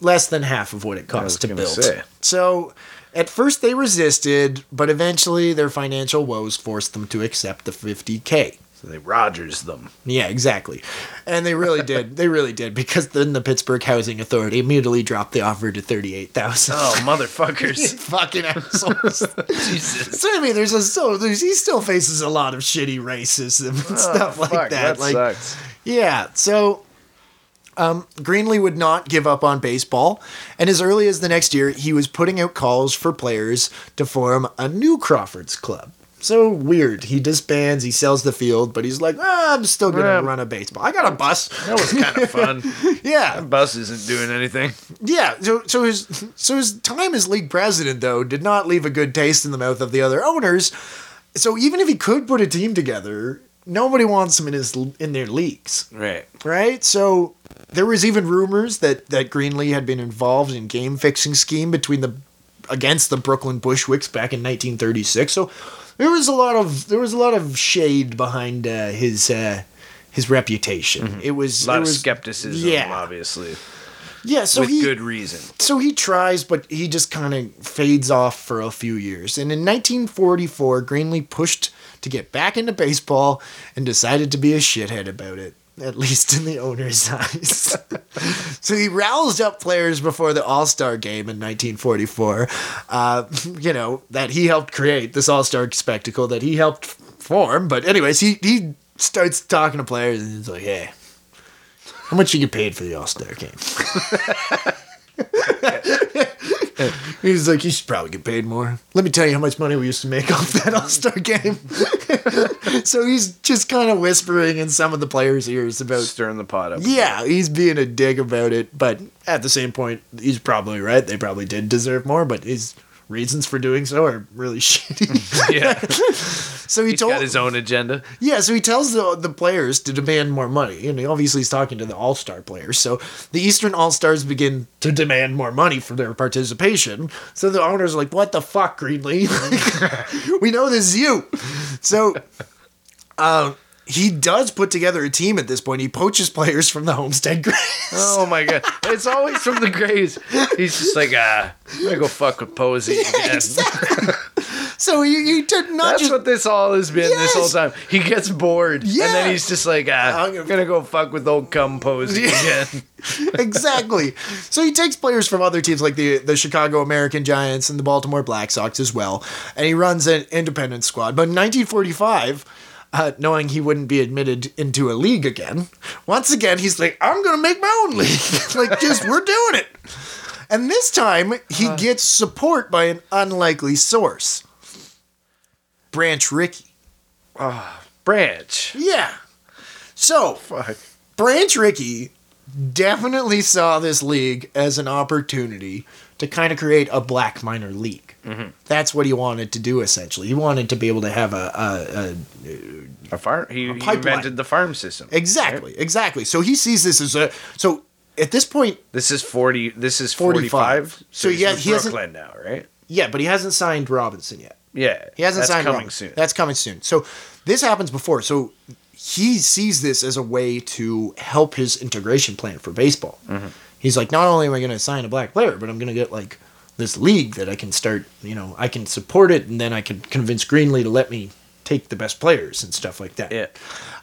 less than half of what it was cost to build. say. So at first they resisted, but eventually their financial woes forced them to accept the fifty k. So they Rogers them. Yeah, exactly. And they really did. They really did because then the Pittsburgh Housing Authority immediately dropped the offer to thirty-eight thousand. Oh, motherfuckers. Fucking assholes. Jesus. so I mean, there's a so there's, he still faces a lot of shitty racism and oh, stuff like Oh, Fuck, that. like sucks. yeah, so um, Greenlee would not give up on baseball, and as early as the next year, he was putting out calls for players to form a new Crawfords club. So weird. He disbands, he sells the field, but he's like, ah, I'm still gonna Yeah. run a baseball. I got a bus. That was kind of fun. Yeah, The Bus isn't doing anything. yeah. So, so his so his time as league president though did not leave a good taste in the mouth of the other owners. So even if he could put a team together, nobody wants him in his in their leagues, Right. right? So there was even rumors that that Greenlee had been involved in game fixing scheme between the against the Brooklyn Bushwicks back in 1936. So there was a lot of there was a lot of shade behind uh, his uh, his reputation. It was Mm-hmm. A lot it of skepticism, yeah. obviously, Yeah, so with he good reason. so he tries, but he just kind of fades off for a few years. And in 1944, Greenlee pushed to get back into baseball and decided to be a shithead about it, at least in the owner's eyes. so he roused up players before the All Star game in 1944. Uh, you know, that he helped create, this All Star spectacle that he helped form. But, anyways, he, he starts talking to players and he's like, hey, how much you get paid for the All Star game? He's like, you should probably get paid more. Let me tell you how much money we used to make off that All Star game. so he's just kind of whispering in some of the players' ears about. Stirring the pot up. Yeah, he's being a dick about it, but at the same point, he's probably right. They probably did deserve more, but his reasons for doing so are really shitty. Yeah. so he He's told got his own agenda. yeah, so he tells the the players to demand more money, and he obviously he's talking to the All Star players. So the Eastern All Stars begin to demand more money for their participation. So the owners are like, "What the fuck, Greenlee? we know this is you." So, uh, he does put together a team at this point. He poaches players from the Homestead Grays. Oh my god. It's always from the Grays. He's just like, ah, I'm gonna go fuck with Posey again. so he, he did not That's just what this all has been this whole time. He gets bored. And then he's just like, ah, I'm gonna- go fuck with old Cum Posey again. exactly. So he takes players from other teams like the the Chicago American Giants and the Baltimore Black Sox as well, and he runs an independent squad. But in 1945, uh, knowing he wouldn't be admitted into a league again, once again he's like, "I'm gonna make my own league. like, just we're doing it." And this time he gets support by an unlikely source, Branch Rickey. Branch. Yeah. So Fuck. Branch Rickey definitely saw this league as an opportunity to kind of create a black minor league. That's what he wanted to do essentially. He wanted to be able to have a, a, a A farm. He, he pipeline. invented the farm system. exactly, exactly. So he sees this as a so at this point, This is forty. This is 45. forty-five. So he's yeah, he hasn't- Brooklyn now, right? yeah, but he hasn't signed Robinson yet. Yeah, He hasn't that's signed coming Robinson. soon. That's coming soon. So this happens before. So he sees this as a way to help his integration plan for baseball. Mm-hmm. He's like, not only am I going to sign a black player, but I'm going to get like this league that I can start. You know, I can support it, and then I can convince Greenlee to let me take the best players and stuff like that. yeah,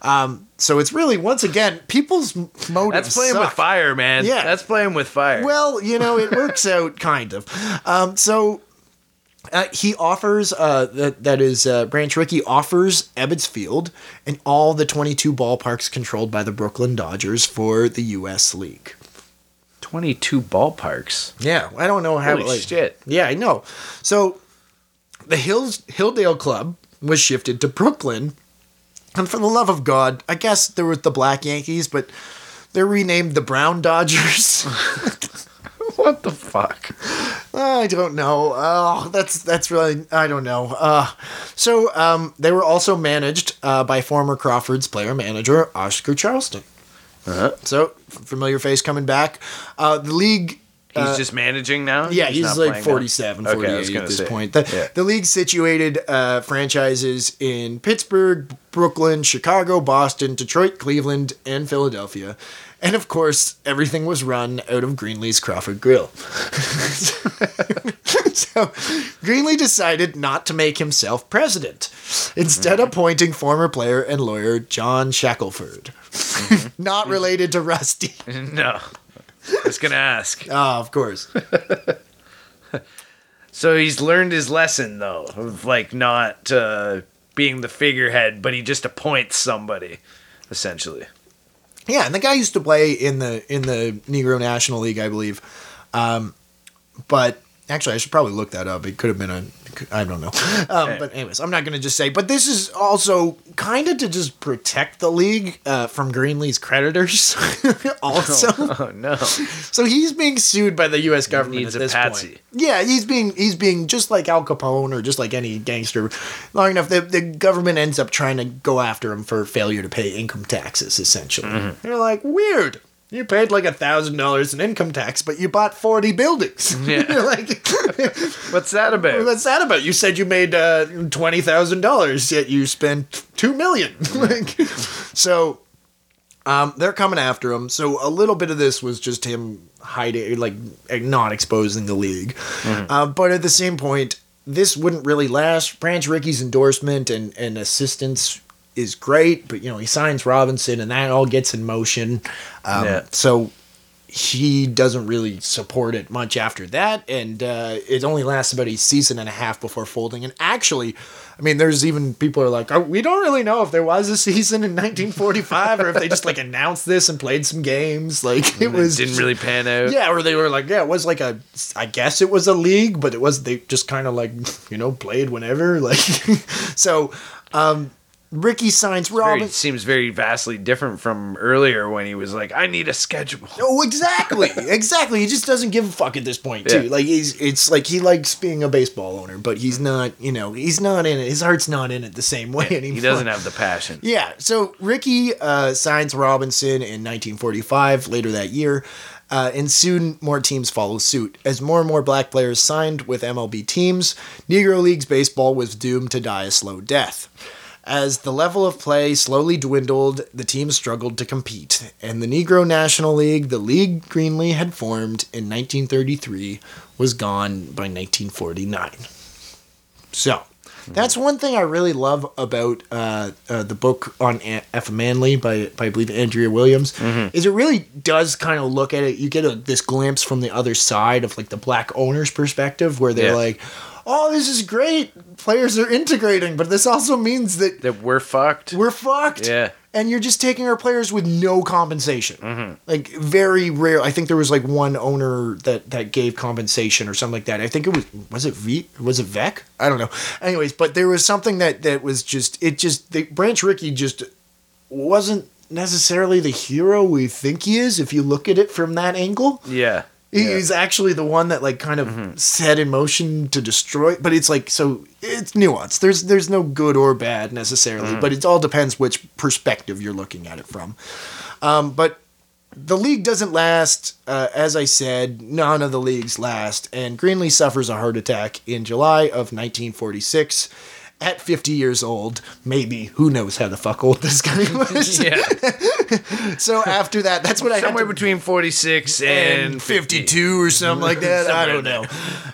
Um. So it's really once again people's motives. that's playing with fire, man. Yeah. that's playing with fire. Well, you know, it works out kind of. Um, so uh, he offers uh, that that is uh, Branch Rickey offers Ebbets Field and all the 22 ballparks controlled by the Brooklyn Dodgers for the U.S. League. Twenty-two ballparks. Yeah, I don't know how. Holy like, shit! Yeah, I know. So the Hills Hilldale Club was shifted to Brooklyn, and for the love of God, I guess there was the Black Yankees, but they're renamed the Brown Dodgers. What the fuck? I don't know. Oh, that's that's really I don't know. Uh, so um, they were also managed uh, by former Crawford's player manager Oscar Charleston. Uh-huh. So familiar face coming back. Uh, the league. He's uh, just managing now. yeah, he's, not like playing now? 47, Okay, 48 was at this say. point. The, Yeah. the league situated uh, franchises in Pittsburgh, Brooklyn, Chicago, Boston, Detroit, Cleveland, and Philadelphia. And of course, everything was run out of Greenlee's Crawford Grill. so Greenlee decided not to make himself president, instead Mm-hmm. appointing former player and lawyer John Shackelford. Mm-hmm. not related to Rusty. no, I was gonna ask. Ah, of course. So he's learned his lesson though, of like not uh, being the figurehead, but he just appoints somebody, essentially. Yeah, and the guy used to play in the in the Negro National League, I believe. Um, but Actually, I should probably look that up. It could have been a. I don't know. Um, but anyways, I'm not going to just say. But this is also kind of to just protect the league uh, from Greenlee's creditors. also, Oh no. so he's being sued by the U.S. government needs at a this patsy. point. Yeah, he's being he's being just like Al Capone or just like any gangster. Long enough, the the government ends up trying to go after him for failure to pay income taxes. Essentially, Mm-hmm. they're like weird. You paid like a thousand dollars in income tax, but you bought forty buildings. Yeah. Like, What's that about? what's that about? You said you made uh, twenty thousand dollars, yet you spent two million. like, so um, they're coming after him. So a little bit of this was just him hiding, like not exposing the league. Uh, but at the same point, this wouldn't really last. Branch Rickey's endorsement and, and assistance is great, but you know he signs Robinson, and that all gets in motion. Um, Yeah. So he doesn't really support it much after that, and uh, it only lasts about a season and a half before folding. And actually, I mean, there's even people are like, oh, we don't really know if there was a season in 1945 or if they just like announced this and played some games. Like it was didn't really pan out. yeah, or they were like, yeah, it was like a, I guess it was a league, but it was they just kind of like, you know, played whenever. Like, so, um, Rickey signs Very, Robin. seems very vastly different from earlier when he was like, "I need a schedule." Oh, exactly, exactly. He just doesn't give a fuck at this point, too. Yeah. Like he's, it's like he likes being a baseball owner, but he's not, you know, he's not in it. His heart's not in it the same way anymore. He doesn't have the passion. Yeah, so Rickey uh, signs Robinson in 1945, later that year, uh, and soon more teams follow suit. As more and more black players signed with MLB teams, Negro Leagues baseball was doomed to die a slow death. As the level of play slowly dwindled, the team struggled to compete, and the Negro National League, the league Greenlee had formed in 1933, was gone by 1949. So, that's one thing I really love about uh, uh, the book on Effa Manley by, by I believe Andrea Williams Mm-hmm. is it really does kind of look at it. You get a, this glimpse from the other side of like the black owner's perspective, where they're Yeah. like, "Oh, this is great. Players are integrating, but this also means that That we're fucked. we're fucked. Yeah. And you're just taking our players with no compensation. Mm-hmm. Like very rare. I think there was like one owner that that gave compensation or something like that. I think it was was it V was it Veeck? I don't know. Anyways, but there was something that that was just it just the Branch Rickey just wasn't necessarily the hero we think he is if you look at it from that angle. yeah. Yeah. He's actually the one that like kind of set in motion to destroy. But it's like so it's nuanced. There's there's no good or bad necessarily, but it all depends which perspective you're looking at it from. Um, but the league doesn't last. Uh, as I said, none of the leagues last, and Greenlee suffers a heart attack in July of 1946. At 50 years old, maybe who knows how the fuck old this guy was. Yeah. So after that, that's what I Somewhere to- between 46 and and 52 or something like that. I don't know.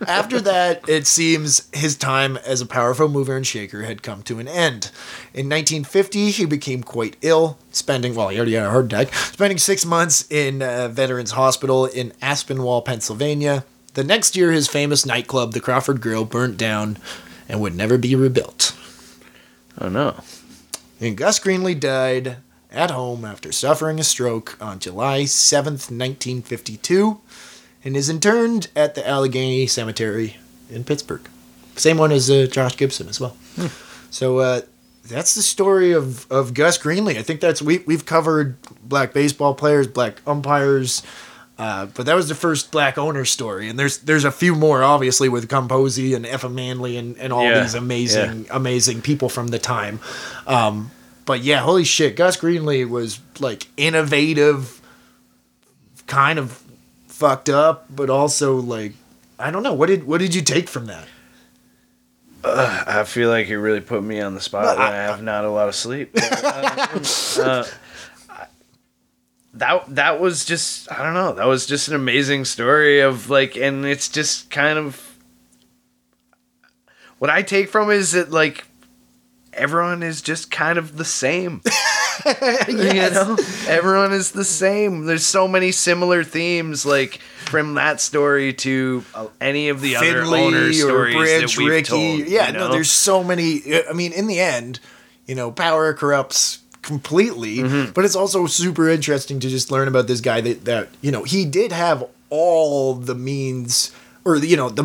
After that, it seems his time as a powerful mover and shaker had come to an end. In 1950, he became quite ill, spending, well, he already had a heart attack, spending six months in a Veterans Hospital in Aspinwall, Pennsylvania. The next year, his famous nightclub, the Crawford Grill, burnt down and would never be rebuilt. Oh no. And Gus Greenlee died at home after suffering a stroke on July 7th, 1952, and is interred at the Allegheny Cemetery in Pittsburgh. Same one as uh, Josh Gibson as well. So uh, that's the story of, of Gus Greenlee. I think that's we we've covered black baseball players, black umpires, uh, but that was the first black owner story, and there's there's a few more obviously with Cum Posey and Effa Manley and, and all Yeah, these amazing amazing people from the time. Um, but yeah, holy shit, Gus Greenlee was like innovative, kind of fucked up, but also like I don't know what did what did you take from that? I feel like you really put me on the spot I- I, have not a lot of sleep. Uh, uh, that that was just I don't know. That was just an amazing story of like, and it's just kind of what I take from it is that like everyone is just kind of the same. You know, everyone is the same. There's so many similar themes, like from that story to uh, any of the other owner stories that we've told. Yeah, you no, there's so many. I mean, in the end, you know, power corrupts completely, Mm-hmm. but it's also super interesting to just learn about this guy that that you know he did have all the means or you know the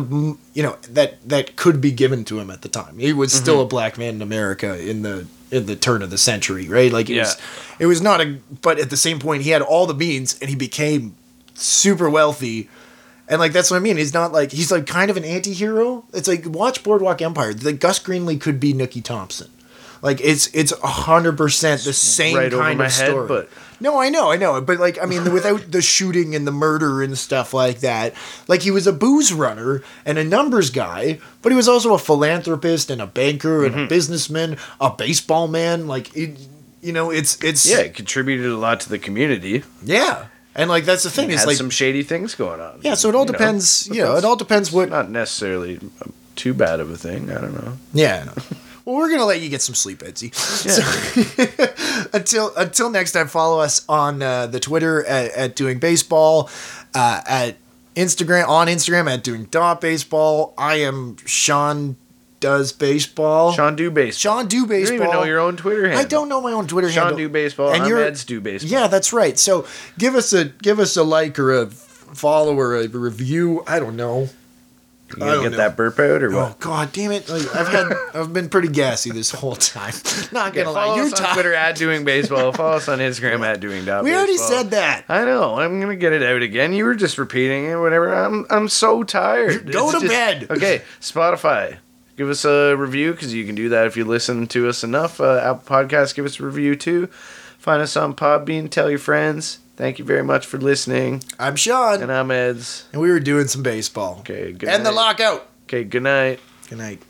you know that that could be given to him at the time. He was still a black man in America in the in the turn of the century, right? Like it was it was not a but at the same point he had all the means and he became super wealthy. And like that's what I mean. He's not like he's like kind of an anti-hero. It's like watch Boardwalk Empire. Like Gus Greenlee could be Nucky Thompson. Like it's it's a hundred percent the same right kind my of head, story. but- no, I know, I know, but like I mean, without the shooting and the murder and stuff like that, like he was a booze runner and a numbers guy, but he was also a philanthropist and a banker and Mm-hmm. a businessman, a baseball man. Like it, you know, it's it's Yeah, it contributed a lot to the community. yeah, and like that's the thing is like some shady things going on. yeah, so it all You depends. but You know, it all depends what. not necessarily too bad of a thing. I don't know. Yeah. Well, we're gonna let you get some sleep, Edsy. So, until until next time, follow us on uh, the Twitter at, at doing baseball, uh, at Instagram on Instagram at doing dot baseball. I am Sean does baseball. Sean do baseball. Sean do you baseball. don't even know your own Twitter handle. I don't know my own Twitter Sean handle. do baseball. And Ed's do baseball. Yeah, that's right. So give us a give us a like or a follow or a review. I don't know. You gonna don't get know. that burp out or what? Oh? God, damn it! Like, I've had, I've been pretty gassy this whole time. Not gonna follow lie, you're us on. Twitter at doing baseball. follow us on Instagram at doing dot We already said that. I know. I'm gonna get it out again. You were just repeating it. Whatever. I'm I'm so tired. Go It's to bed. Okay, Spotify. Give us a review because you can do that if you listen to us enough. Uh, Apple Podcasts, give us a review too. Find us on Podbean. Tell your friends. Thank you very much for listening. I'm Sean, And I'm Ed's. and we were doing some baseball. Okay, good and the lockout. Okay, good night. Good night.